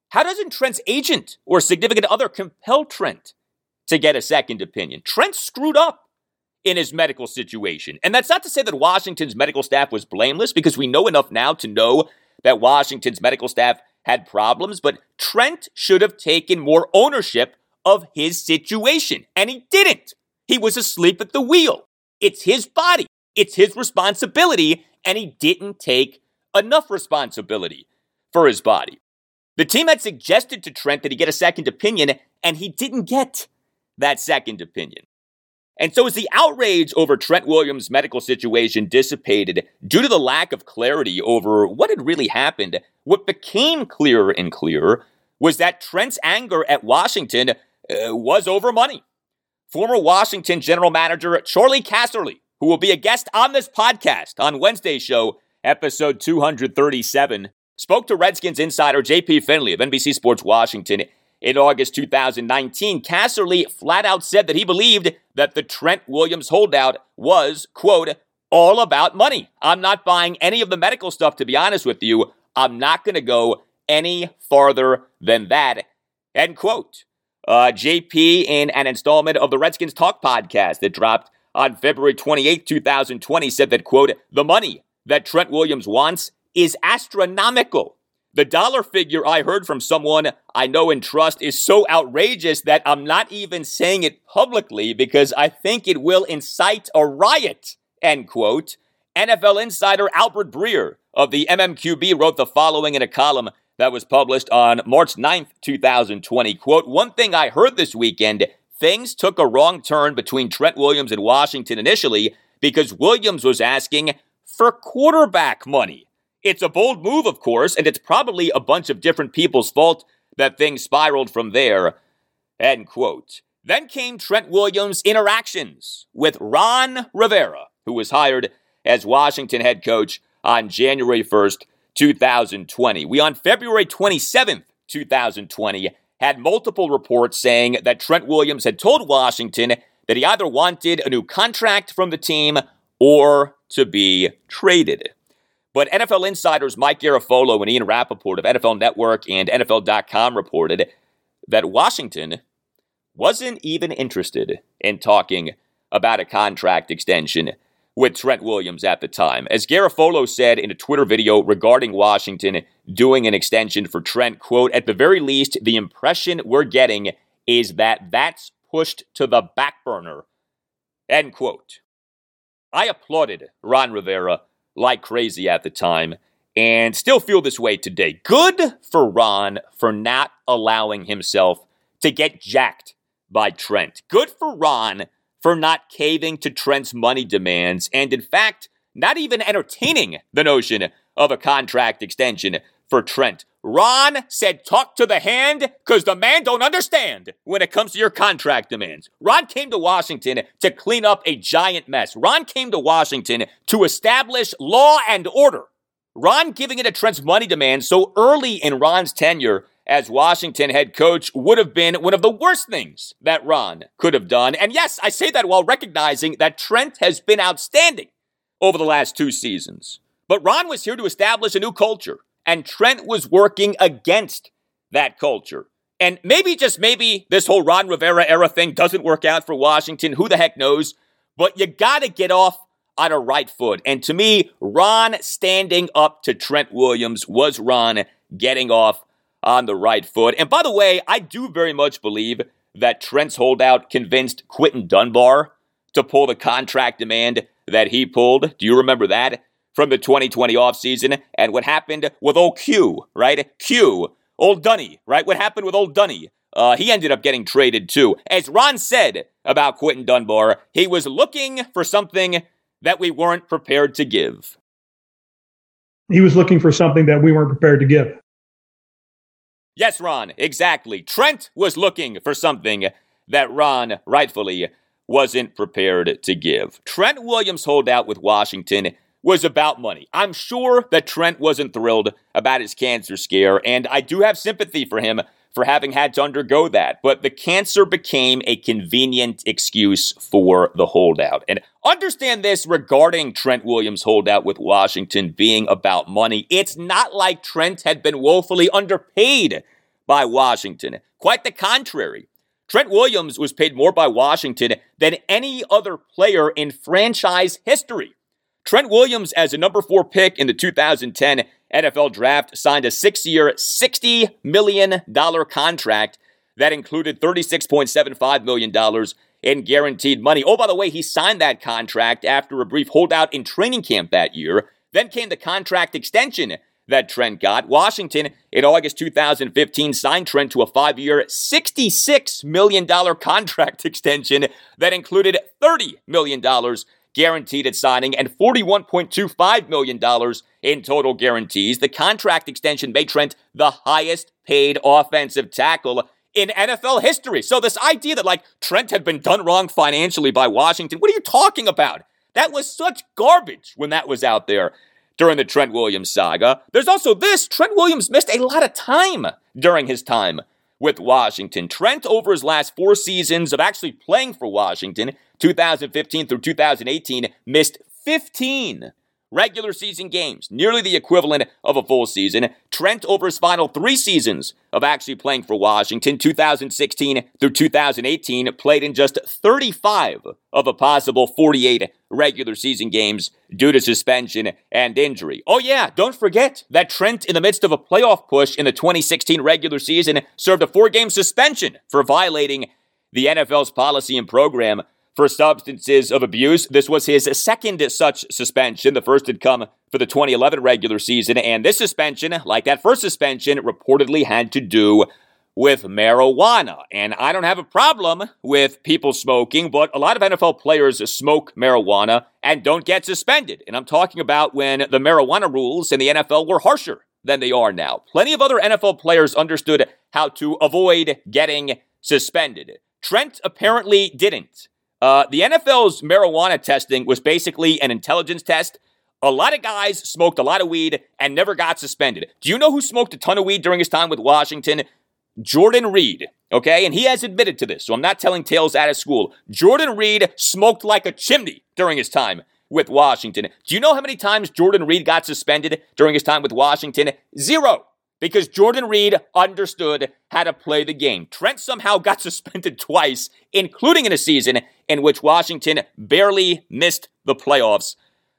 How doesn't Trent's agent or significant other compel Trent to get a second opinion? Trent screwed up in his medical situation. And that's not to say that Washington's medical staff was blameless, because we know enough now to know that Washington's medical staff had problems, but Trent should have taken more ownership of his situation, and he didn't. He was asleep at the wheel. It's his body, it's his responsibility, and he didn't take enough responsibility for his body. The team had suggested to Trent that he get a second opinion, and he didn't get that second opinion. And so, as the outrage over Trent Williams' medical situation dissipated due to the lack of clarity over what had really happened, what became clearer and clearer was that Trent's anger at Washington uh, was over money. Former Washington general manager Charley Casserly, who will be a guest on this podcast on Wednesday's show, episode 237, spoke to Redskins insider JP Finley of NBC Sports Washington in August 2019, Casserly flat out said that he believed that the Trent Williams holdout was, quote, all about money. I'm not buying any of the medical stuff, to be honest with you. I'm not going to go any farther than that, end quote. Uh, JP in an installment of the Redskins Talk podcast that dropped on February 28, 2020 said that, quote, the money that Trent Williams wants is astronomical. The dollar figure I heard from someone I know and trust is so outrageous that I'm not even saying it publicly because I think it will incite a riot, end quote. NFL insider Albert Breer of the MMQB wrote the following in a column that was published on March 9th, 2020. Quote, one thing I heard this weekend, things took a wrong turn between Trent Williams and Washington initially because Williams was asking for quarterback money. It's a bold move, of course, and it's probably a bunch of different people's fault that things spiraled from there. End quote. Then came Trent Williams' interactions with Ron Rivera, who was hired as Washington head coach on January 1st, 2020. We, on February 27th, 2020, had multiple reports saying that Trent Williams had told Washington that he either wanted a new contract from the team or to be traded. But NFL insiders Mike Garafolo and Ian Rapoport of NFL Network and NFL.com reported that Washington wasn't even interested in talking about a contract extension with Trent Williams at the time. As Garafolo said in a Twitter video regarding Washington doing an extension for Trent, quote, at the very least, the impression we're getting is that that's pushed to the back burner, end quote. I applauded Ron Rivera like crazy at the time and still feel this way today. Good for Ron for not allowing himself to get jacked by Trent. Good for Ron for not caving to Trent's money demands and, in fact, not even entertaining the notion of a contract extension for Trent. Ron said, talk to the hand, because the man don't understand when it comes to your contract demands. Ron came to Washington to clean up a giant mess. Ron came to Washington to establish law and order. Ron giving it a Trent's money demand so early in Ron's tenure as Washington head coach would have been one of the worst things that Ron could have done. And yes, I say that while recognizing that Trent has been outstanding over the last two seasons. But Ron was here to establish a new culture and Trent was working against that culture. And maybe, just maybe, this whole Ron Rivera era thing doesn't work out for Washington. Who the heck knows? But you got to get off on a right foot. And to me, Ron standing up to Trent Williams was Ron getting off on the right foot. And by the way, I do very much believe that Trent's holdout convinced Quinton Dunbar to pull the contract demand that he pulled. Do you remember that? From the 2020 offseason and what happened with old Q, right? Q, old Dunny, right? What happened with old Dunny? Uh, he ended up getting traded too. As Ron said about Quinton Dunbar, he was looking for something that we weren't prepared to give. He was looking for something that we weren't prepared to give. Yes, Ron, exactly. Trent was looking for something that Ron rightfully wasn't prepared to give. Trent Williams holdout with Washington was about money. I'm sure that Trent wasn't thrilled about his cancer scare, and I do have sympathy for him for having had to undergo that. But the cancer became a convenient excuse for the holdout. And understand this regarding Trent Williams' holdout with Washington being about money. It's not like Trent had been woefully underpaid by Washington. Quite the contrary. Trent Williams was paid more by Washington than any other player in franchise history. Trent Williams, as a number four pick in the 2010 NFL Draft, signed a six year, $60 million contract that included $36.75 million in guaranteed money. Oh, by the way, he signed that contract after a brief holdout in training camp that year. Then came the contract extension that Trent got. Washington, in August 2015, signed Trent to a five year, $66 million *laughs* contract extension that included $30 million guaranteed at signing and $41.25 million in total guarantees. The contract extension made Trent the highest paid offensive tackle in NFL history. So this idea that like Trent had been done wrong financially by Washington, what are you talking about? That was such garbage when that was out there during the Trent Williams saga. There's also this Trent Williams missed a lot of time during his time with Washington. Trent, over his last four seasons of actually playing for Washington, 2015 through 2018, missed 15 regular season games, nearly the equivalent of a full season. Trent, over his final three seasons of actually playing for Washington, 2016 through 2018, played in just 35 of a possible 48 regular season games due to suspension and injury. Oh, yeah, don't forget that Trent, in the midst of a playoff push in the 2016 regular season, served a four game suspension for violating the NFL's policy and program for substances of abuse. This was his second such suspension. The first had come for the 2011 regular season, and this suspension, like that first suspension, reportedly had to do with marijuana. And I don't have a problem with people smoking, but a lot of NFL players smoke marijuana and don't get suspended. And I'm talking about when the marijuana rules in the NFL were harsher than they are now. Plenty of other NFL players understood how to avoid getting suspended. Trent apparently didn't. Uh, the NFL's marijuana testing was basically an intelligence test. A lot of guys smoked a lot of weed and never got suspended. Do you know who smoked a ton of weed during his time with Washington? Jordan Reed, okay? And he has admitted to this, so I'm not telling tales out of school. Jordan Reed smoked like a chimney during his time with Washington. Do you know how many times Jordan Reed got suspended during his time with Washington? Zero because Jordan Reed understood how to play the game. Trent somehow got *laughs* suspended twice, including in a season in which Washington barely missed the playoffs,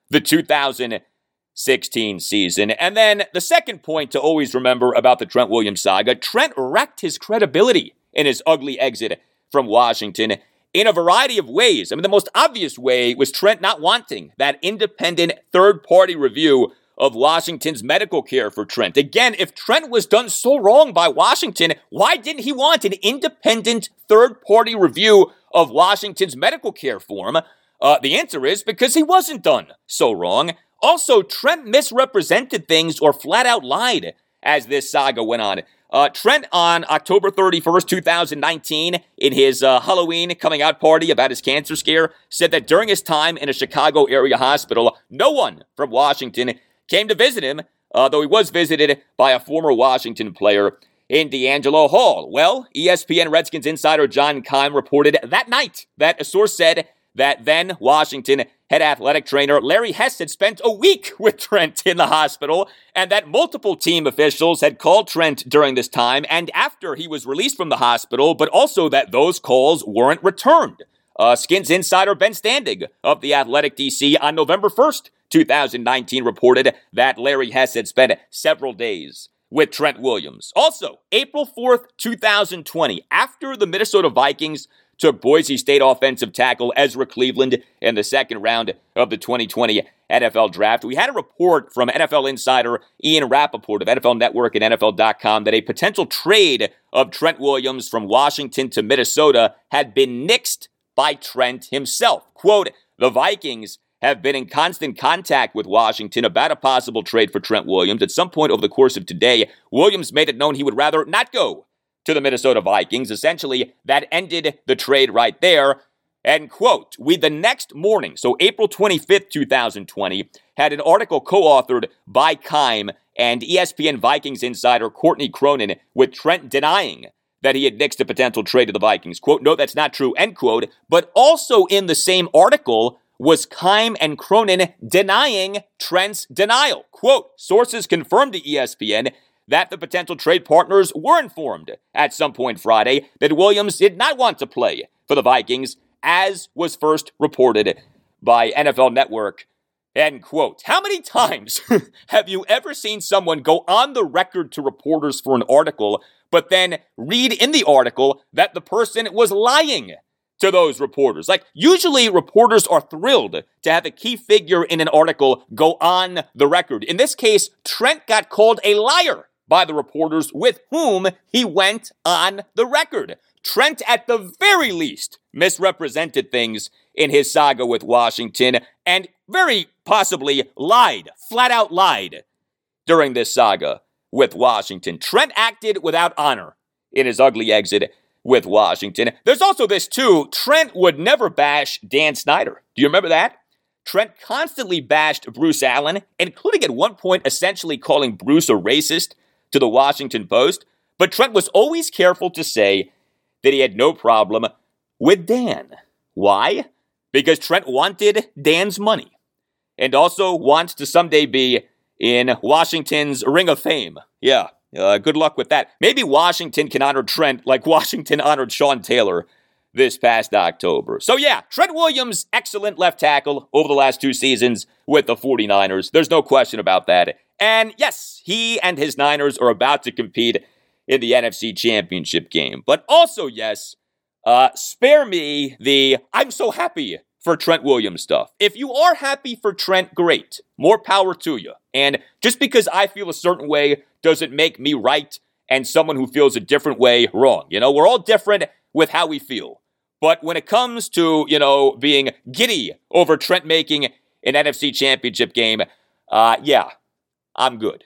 the 2016 season. And then the second point to always remember about the Trent Williams saga Trent wrecked his credibility in his ugly exit from Washington in a variety of ways. I mean, the most obvious way was Trent not wanting that independent third party review of Washington's medical care for Trent. Again, if Trent was done so wrong by Washington, why didn't he want an independent third party review of Washington's medical care for him? Uh, the answer is because he wasn't done so wrong. Also, Trent misrepresented things or flat out lied as this saga went on. Uh, Trent, on October 31st, 2019, in his uh, Halloween coming out party about his cancer scare, said that during his time in a Chicago area hospital, no one from Washington came to visit him, uh, though he was visited by a former Washington player in DeAngelo Hall. Well, ESPN Redskins insider John Keim reported that night that a source said that then Washington head athletic trainer Larry Hess had spent a week *laughs* with Trent in the hospital, and that multiple team officials had called Trent during this time and after he was released from the hospital, but also that those calls weren't returned. Uh, Skins insider Ben Standig of the Athletic DC on November 1st 2019 reported that Larry Hess had spent several days with Trent Williams. Also, April 4th, 2020, after the Minnesota Vikings took Boise State offensive tackle Ezra Cleveland in the second round of the 2020 NFL draft. We had a report from NFL insider Ian Rapoport of NFL Network and NFL.com that a potential trade of Trent Williams from Washington to Minnesota had been nixed by Trent himself. Quote, the Vikings have been in constant contact with Washington about a possible trade for Trent Williams. At some point over the course of today, Williams made it known he would rather not go to the Minnesota Vikings. Essentially, that ended the trade right there. And quote, we the next morning, so April 25th, 2020, had an article co authored by Keim and ESPN Vikings insider Courtney Cronin with Trent denying that he had nixed a potential trade to the Vikings. Quote, no, that's not true, end quote. But also in the same article, was Keim and Cronin denying Trent's denial. Quote, sources confirmed to ESPN that the potential trade partners were informed at some point Friday that Williams did not want to play for the Vikings, as was first reported by NFL Network. End quote. How many times *laughs* have you ever seen someone go on the record to reporters for an article, but then read in the article that the person was lying to those reporters. Like, usually reporters are thrilled to have a key figure in an article go on the record. In this case, Trent got called a liar by the reporters with whom he went on the record. Trent, at the very least, misrepresented things in his saga with Washington and very possibly lied, flat out lied during this saga with Washington. Trent acted without honor in his ugly exit with Washington. There's also this too. Trent would never bash Dan Snyder. Do you remember that? Trent constantly bashed Bruce Allen, including at one point essentially calling Bruce a racist to the Washington Post. But Trent was always careful to say that he had no problem with Dan. Why? Because Trent wanted Dan's money. and also wants to someday be in Washington's Ring of Fame. Yeah, uh, good luck with that. Maybe Washington can honor Trent like *laughs* Washington honored Sean Taylor this past October. So, yeah, Trent Williams, excellent left tackle over the last two seasons with the 49ers. There's no question about that. And yes, he and his Niners are about to compete in the NFC Championship game. But also, yes, uh, spare me the I'm so happy for Trent Williams stuff. If you are happy for Trent, great. More power to you. And just because I feel a certain way doesn't make me right and someone who feels a different way wrong. You know, we're all different with how we feel. But when it comes to, you know, being giddy over Trent making an NFC championship game, uh, yeah, I'm good.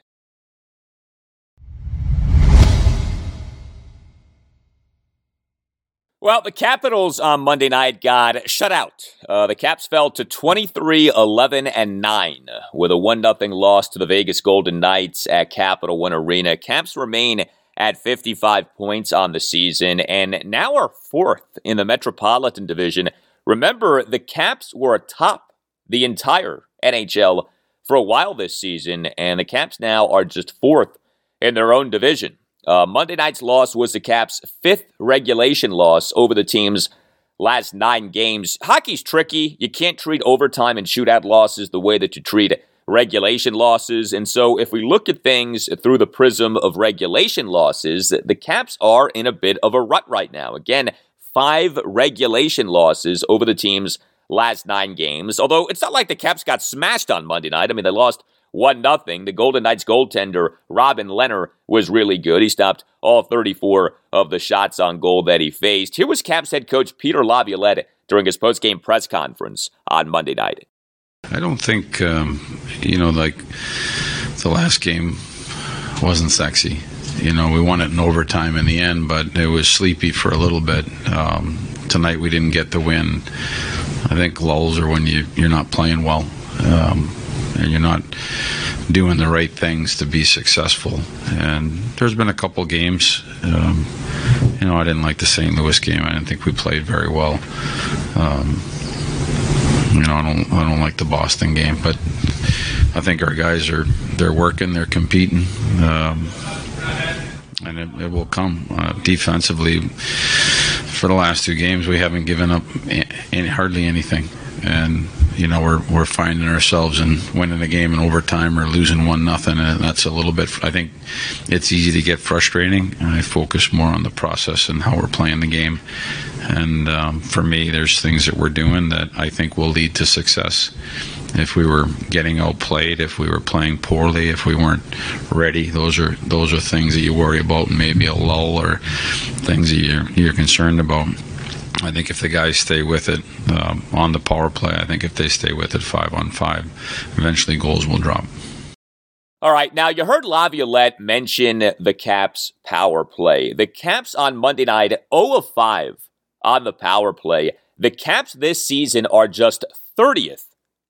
Well, the Capitals on Monday night got shut out. Uh, the Caps fell to 23 11 and 9 with a 1 0 loss to the Vegas Golden Knights at Capital One Arena. Caps remain at 55 points on the season and now are fourth in the Metropolitan Division. Remember, the Caps were atop the entire NHL for a while this season, and the Caps now are just fourth in their own division. Uh, Monday night's loss was the Caps' fifth regulation loss over the team's last nine games. Hockey's tricky. You can't treat overtime and shootout losses the way that you treat regulation losses. And so, if we look at things through the prism of regulation losses, the Caps are in a bit of a rut right now. Again, five regulation losses over the team's last nine games. Although it's not like the Caps got smashed on Monday night. I mean, they lost 1 0. The Golden Knights goaltender, Robin Lehner, was really good. He stopped all 34 of the shots on goal that he faced. Here was Caps head coach Peter Laviolette during his post-game press conference on Monday night. I don't think, um, you know, like the last game wasn't sexy. You know, we won it in overtime in the end, but it was sleepy for a little bit. Um, tonight we didn't get the win. I think lulls are when you, you're not playing well. Um, and you're not doing the right things to be successful. And there's been a couple games. Um, you know, I didn't like the St. Louis game. I didn't think we played very well. Um, you know, I don't, I don't like the Boston game, but I think our guys are they're working, they're competing, um, and it, it, will come uh, defensively. For the last two games, we haven't given up any, hardly anything, and you know we're we're finding ourselves in winning a game in overtime or losing one nothing, and that's a little bit. I think it's easy to get frustrating, I focus more on the process and how we're playing the game. And um, for me, there's things that we're doing that I think will lead to success. If we were getting outplayed, if we were playing poorly, if we weren't ready, those are those are things that you worry about, maybe a lull or things that you're, you're concerned about. I think if the guys stay with it um, on the power play, I think if they stay with it five on five, eventually goals will drop. All right, now you heard Laviolette mention the Caps power play. The Caps on Monday night 0 of 5 on the power play. The Caps this season are just 30th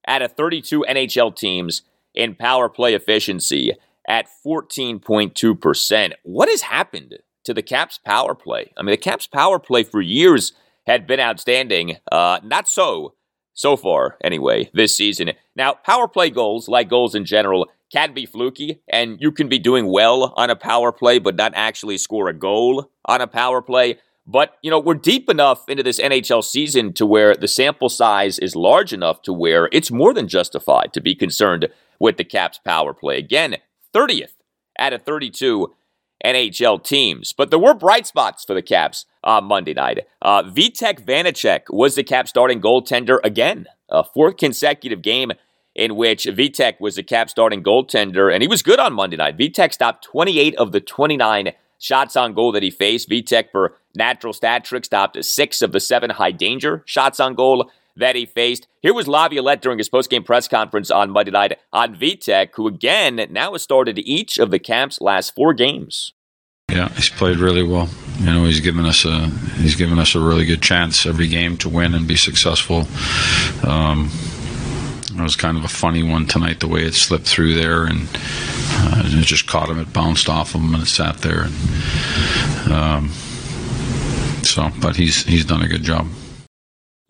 out of 32 NHL teams in power play efficiency at 14.2%. What has happened to the Caps power play? I mean, the Caps power play for years had been outstanding. Uh, not so, so far anyway, this season. Now, power play goals, like goals in general, can be fluky, and you can be doing well on a power play, but not actually score a goal on a power play. But, you know, we're deep enough into this NHL season to where the sample size is large enough to where it's more than justified to be concerned with the Caps power play. Again, 30th out of 32 NHL teams. But there were bright spots for the Caps on Monday night. Uh, Vitek Vanecek was the Caps starting goaltender again, a fourth consecutive game in which Vitek was the Caps starting goaltender, and he was good on Monday night. Vitek stopped 28 of the 29 shots on goal that he faced. Vitek, for natural stat trick, stopped six of the seven high danger shots on goal that he faced. Here was Laviolette during his post-game press conference on Monday night on Vitek, who again now has started each of the Caps' last four games. Yeah, he's played really well. You know, he's given us a he's given us a really good chance every game to win and be successful. Um, it was kind of a funny one tonight, the way it slipped through there, and uh, it just caught him. It bounced off of him, and it sat there. And, um, so, but he's he's done a good job.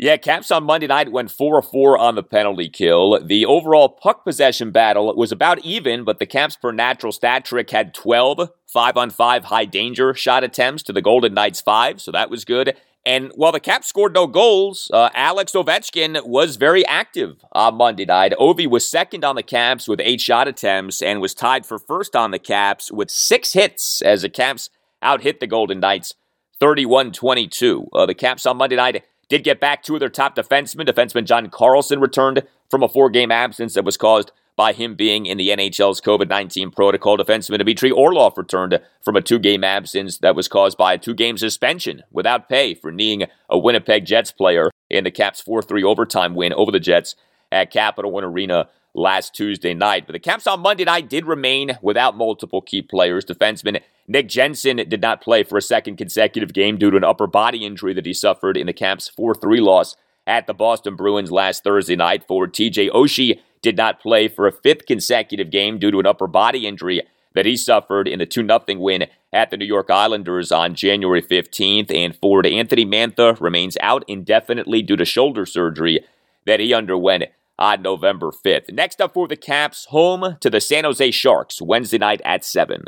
Yeah, Caps on Monday night went 4 4 on the penalty kill. The overall puck possession battle was about even, but the Caps per natural stat trick had 12 5 on 5 high danger shot attempts to the Golden Knights 5, so that was good. And while the Caps scored no goals, uh, Alex Ovechkin was very active on Monday night. Ovi was second on the Caps with eight shot attempts and was tied for first on the Caps with six hits as the Caps out hit the Golden Knights 31 22. Uh, the Caps on Monday night did get back two of their top defensemen. Defenseman John Carlson returned from a four game absence that was caused by him being in the NHL's COVID 19 protocol. Defenseman Dmitry Orlov returned from a two game absence that was caused by a two game suspension without pay for kneeing a Winnipeg Jets player in the Caps 4 3 overtime win over the Jets at Capital One Arena last Tuesday night. But the Caps on Monday night did remain without multiple key players. Defenseman Nick Jensen did not play for a second consecutive game due to an upper body injury that he suffered in the Caps 4 3 loss at the Boston Bruins last Thursday night. Forward TJ Oshie did not play for a fifth consecutive game due to an upper body injury that he suffered in the 2 0 win at the New York Islanders on January 15th. And forward Anthony Mantha remains out indefinitely due to shoulder surgery that he underwent on November 5th. Next up for the Caps, home to the San Jose Sharks Wednesday night at 7.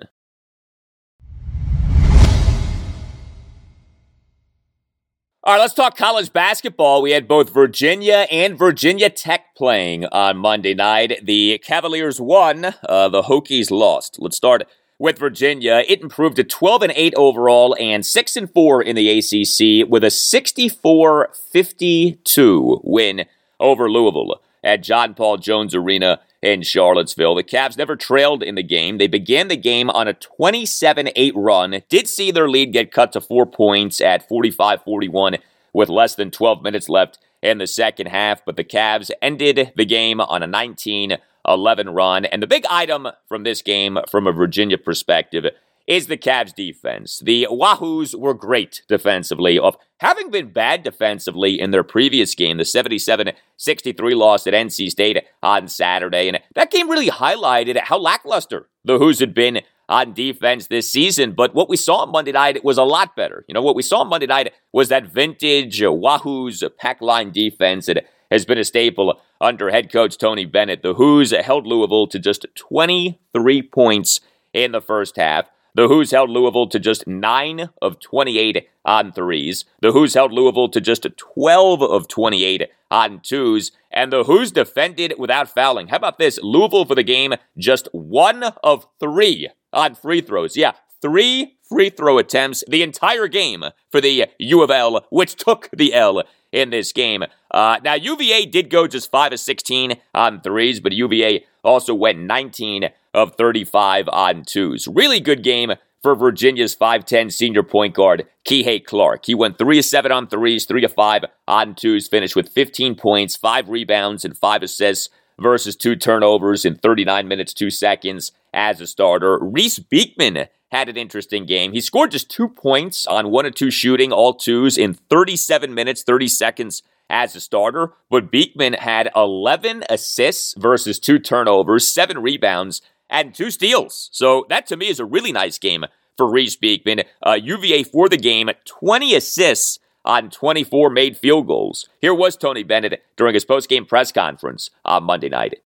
All right, let's talk college basketball. We had both Virginia and Virginia Tech playing on Monday night. The Cavaliers won, uh, the Hokies lost. Let's start with Virginia. It improved to 12 and 8 overall and 6 and 4 in the ACC with a 64-52 win over Louisville at John Paul Jones Arena in Charlottesville. The Cavs never trailed in the game. They began the game on a 27 8 run, did see their lead get cut to four points at 45 41 with less than 12 minutes left in the second half, but the Cavs ended the game on a 19 11 run. And the big item from this game, from a Virginia perspective, is the Cavs defense. The Wahoos were great defensively, of having been bad defensively in their previous game, the 77 63 loss at NC State on Saturday. And that game really highlighted how lackluster the Hoos had been on defense this season. But what we saw on Monday night was a lot better. You know, what we saw on Monday night was that vintage Wahoos pack line defense that has been a staple under head coach Tony Bennett. The Hoos held Louisville to just 23 points in the first half. The Hoos held Louisville to just 9 of 28 on threes. The Hoos held Louisville to just 12 of 28 on twos. And the Hoos defended without fouling. How about this? Louisville for the game, just 1 of 3 on free throws. Yeah, three free throw attempts the entire game for the U of L, which took the L in this game. Uh, now, UVA did go just 5 of 16 on threes, but UVA also went 19 of 35 on twos. Really good game for Virginia's 5'10 senior point guard, Kihei Clark. He went 3 of 7 on threes, 3 of 5 on twos, finished with 15 points, 5 rebounds, and 5 assists versus 2 turnovers in 39 minutes, 2 seconds as a starter. Reece Beekman had an interesting game. He scored just 2 points on 1 of 2 shooting, all twos, in 37 minutes, 30 seconds as a starter, but Beekman had 11 assists versus 2 turnovers, 7 rebounds, and two steals. So that to me is a really nice game for Reece Beekman. Uh, UVA for the game, 20 assists on 24 made field goals. Here was Tony Bennett during his post-game press conference on Monday night.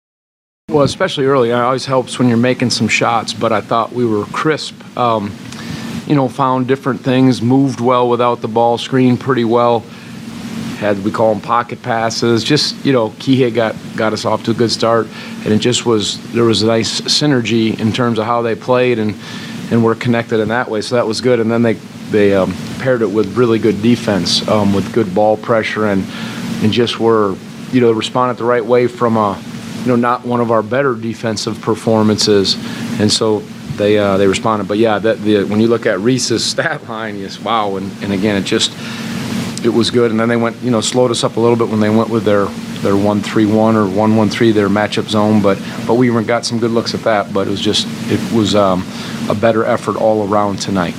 Well, especially early, it always helps when you're making some shots, but I thought we were crisp. Um, you know, found different things, moved well without the ball, screened pretty well had we call them pocket passes. Just you know, Kihei got got us off to a good start, and it just was there was a nice synergy in terms of how they played and and were connected in that way. So that was good. And then they they um, paired it with really good defense, um, with good ball pressure, and and just were you know responded the right way from a you know not one of our better defensive performances, and so they uh, they responded. But yeah, that the when you look at Reece's *laughs* stat line, yes, wow, and, and again it just it was good. And then they went, you know, slowed us up a little bit when they went with their their one three one or one one three, their matchup zone. But but we got some good looks at that. But it was just it was um, a better effort all around tonight.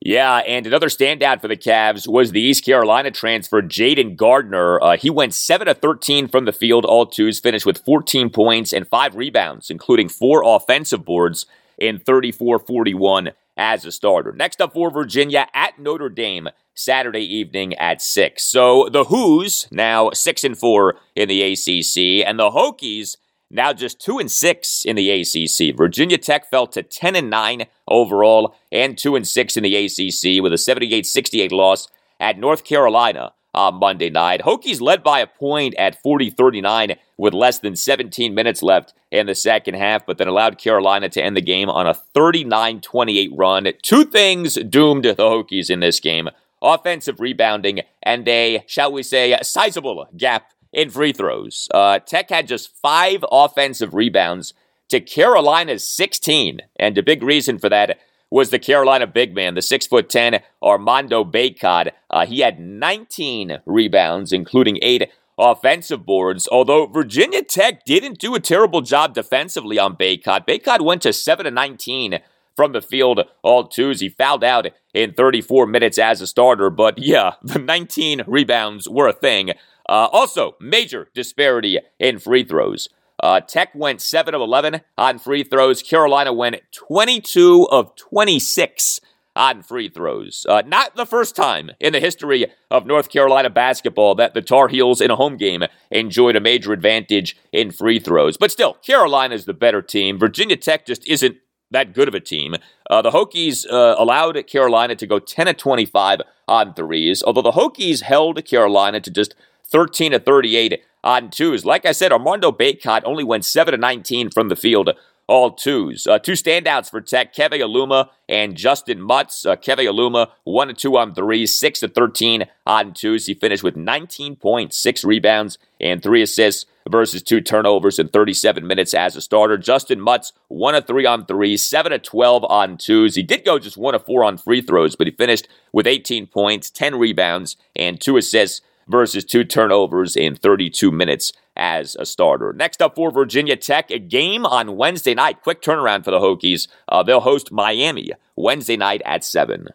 Yeah, and another standout for the Cavs was the East Carolina transfer, Jayden Gardner. Uh, he went 7 of 13 from the field, all twos, finished with 14 points and five rebounds, including four offensive boards in 34 41 as a starter. Next up for Virginia at Notre Dame Saturday evening at 6. So the Hoos now 6 and 4 in the ACC and the Hokies now just 2 and 6 in the ACC. Virginia Tech fell to 10 and 9 overall and 2 and 6 in the ACC with a 78-68 loss at North Carolina on Monday night. Hokies led by a point at 40 39 with less than 17 minutes left in the second half, but then allowed Carolina to end the game on a 39 28 run. Two things doomed the Hokies in this game offensive rebounding and a, shall we say, sizable gap in free throws. Uh, Tech had just five offensive rebounds to Carolina's 16, and a big reason for that was the Carolina big man, the six foot ten Armando Bacot. Uh, he had 19 rebounds, including eight offensive boards. Although Virginia Tech didn't do a terrible job defensively on Bacot. Bacot went to seven to 19 from the field all twos. He fouled out in 34 minutes as a starter, but yeah, *laughs* the 19 rebounds were a thing. Uh, also, major disparity in free throws. Uh, Tech went 7 of 11 on free throws. Carolina went 22 of 26 on free throws. Uh, not the first time in the history of North Carolina basketball that the Tar Heels in a home game enjoyed a major advantage in free throws. But still, Carolina is the better team. Virginia Tech just isn't that good of a team. Uh, the Hokies uh, allowed Carolina to go 10 of 25 on threes, although the Hokies held Carolina to just 13 of 38 on twos. Like I said, Armando Bacot only went 7 to 19 from the field, all twos. Uh, two standouts for Tech, Keve Aluma and Justin Mutts. Uh, Keve Aluma, 1 to 2 on threes, 6 to 13 on twos. He finished with 19 points, 6 rebounds, and 3 assists versus 2 turnovers in 37 minutes as a starter. Justin Mutts, 1 of 3 on threes, 7 to 12 on twos. He did go just 1 of 4 on free throws, but he finished with 18 points, 10 rebounds, and 2 assists versus two turnovers in 32 minutes as a starter. Next up for Virginia Tech, a game on Wednesday night. Quick turnaround for the Hokies. Uh, they'll host Miami Wednesday night at 7.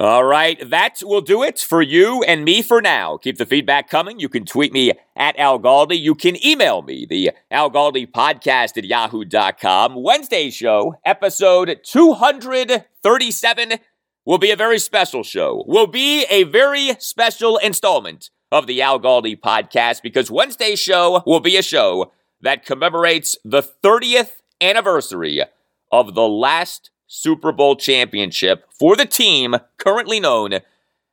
All right, that will do it for you and me for now. Keep the feedback coming. You can tweet me at Al Galdi. You can email me, the Al Galdi podcast at yahoo.com. Wednesday show, episode 237, will be a very special show. Will be a very special installment of the Al Galdi podcast because Wednesday show will be a show that commemorates the 30th anniversary of the last Super Bowl championship for the team currently known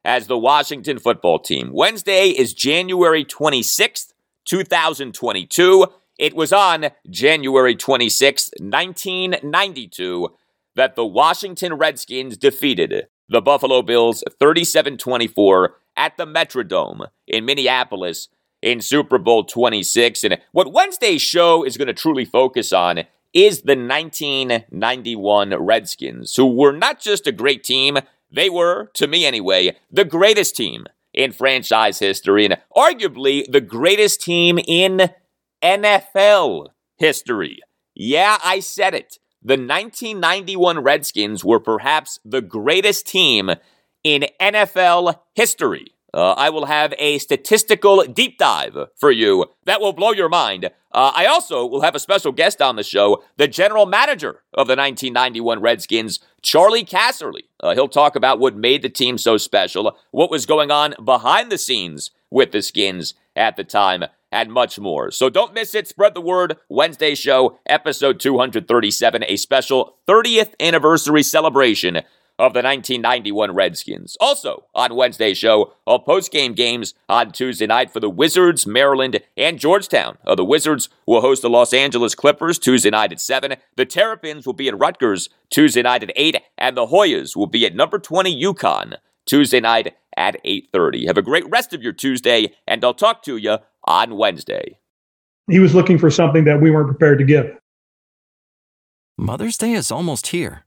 as the Washington football team. Wednesday is January 26th, 2022. It was on January 26th, 1992, that the Washington Redskins defeated the Buffalo Bills 37 24 at the Metrodome in Minneapolis in Super Bowl 26. And what Wednesday's show is going to truly focus on is the 1991 Redskins, who were not just a great team, they were, to me anyway, the greatest team in franchise history and arguably the greatest team in NFL history. Yeah, I said it. The 1991 Redskins were perhaps the greatest team in NFL history. Uh, I will have a statistical deep dive for you that will blow your mind. Uh, I also will have a special guest on the show, the general manager of the 1991 Redskins, Charley Casserly. Uh, he'll talk about what made the team so special, what was going on behind the scenes with the Skins at the time, and much more. So don't miss it. Spread the word. Wednesday show, episode 237, a special 30th anniversary celebration of the 1991 Redskins. Also, on Wednesday's show, all post-game games on Tuesday night for the Wizards, Maryland, and Georgetown. Uh, the Wizards will host the Los Angeles Clippers Tuesday night at 7. The Terrapins will be at Rutgers Tuesday night at 8. And the Hoyas will be at number 20 UConn Tuesday night at 8.30. Have a great rest of your Tuesday, and I'll talk to you on Wednesday. He was looking for something that we weren't prepared to give. Mother's Day is almost here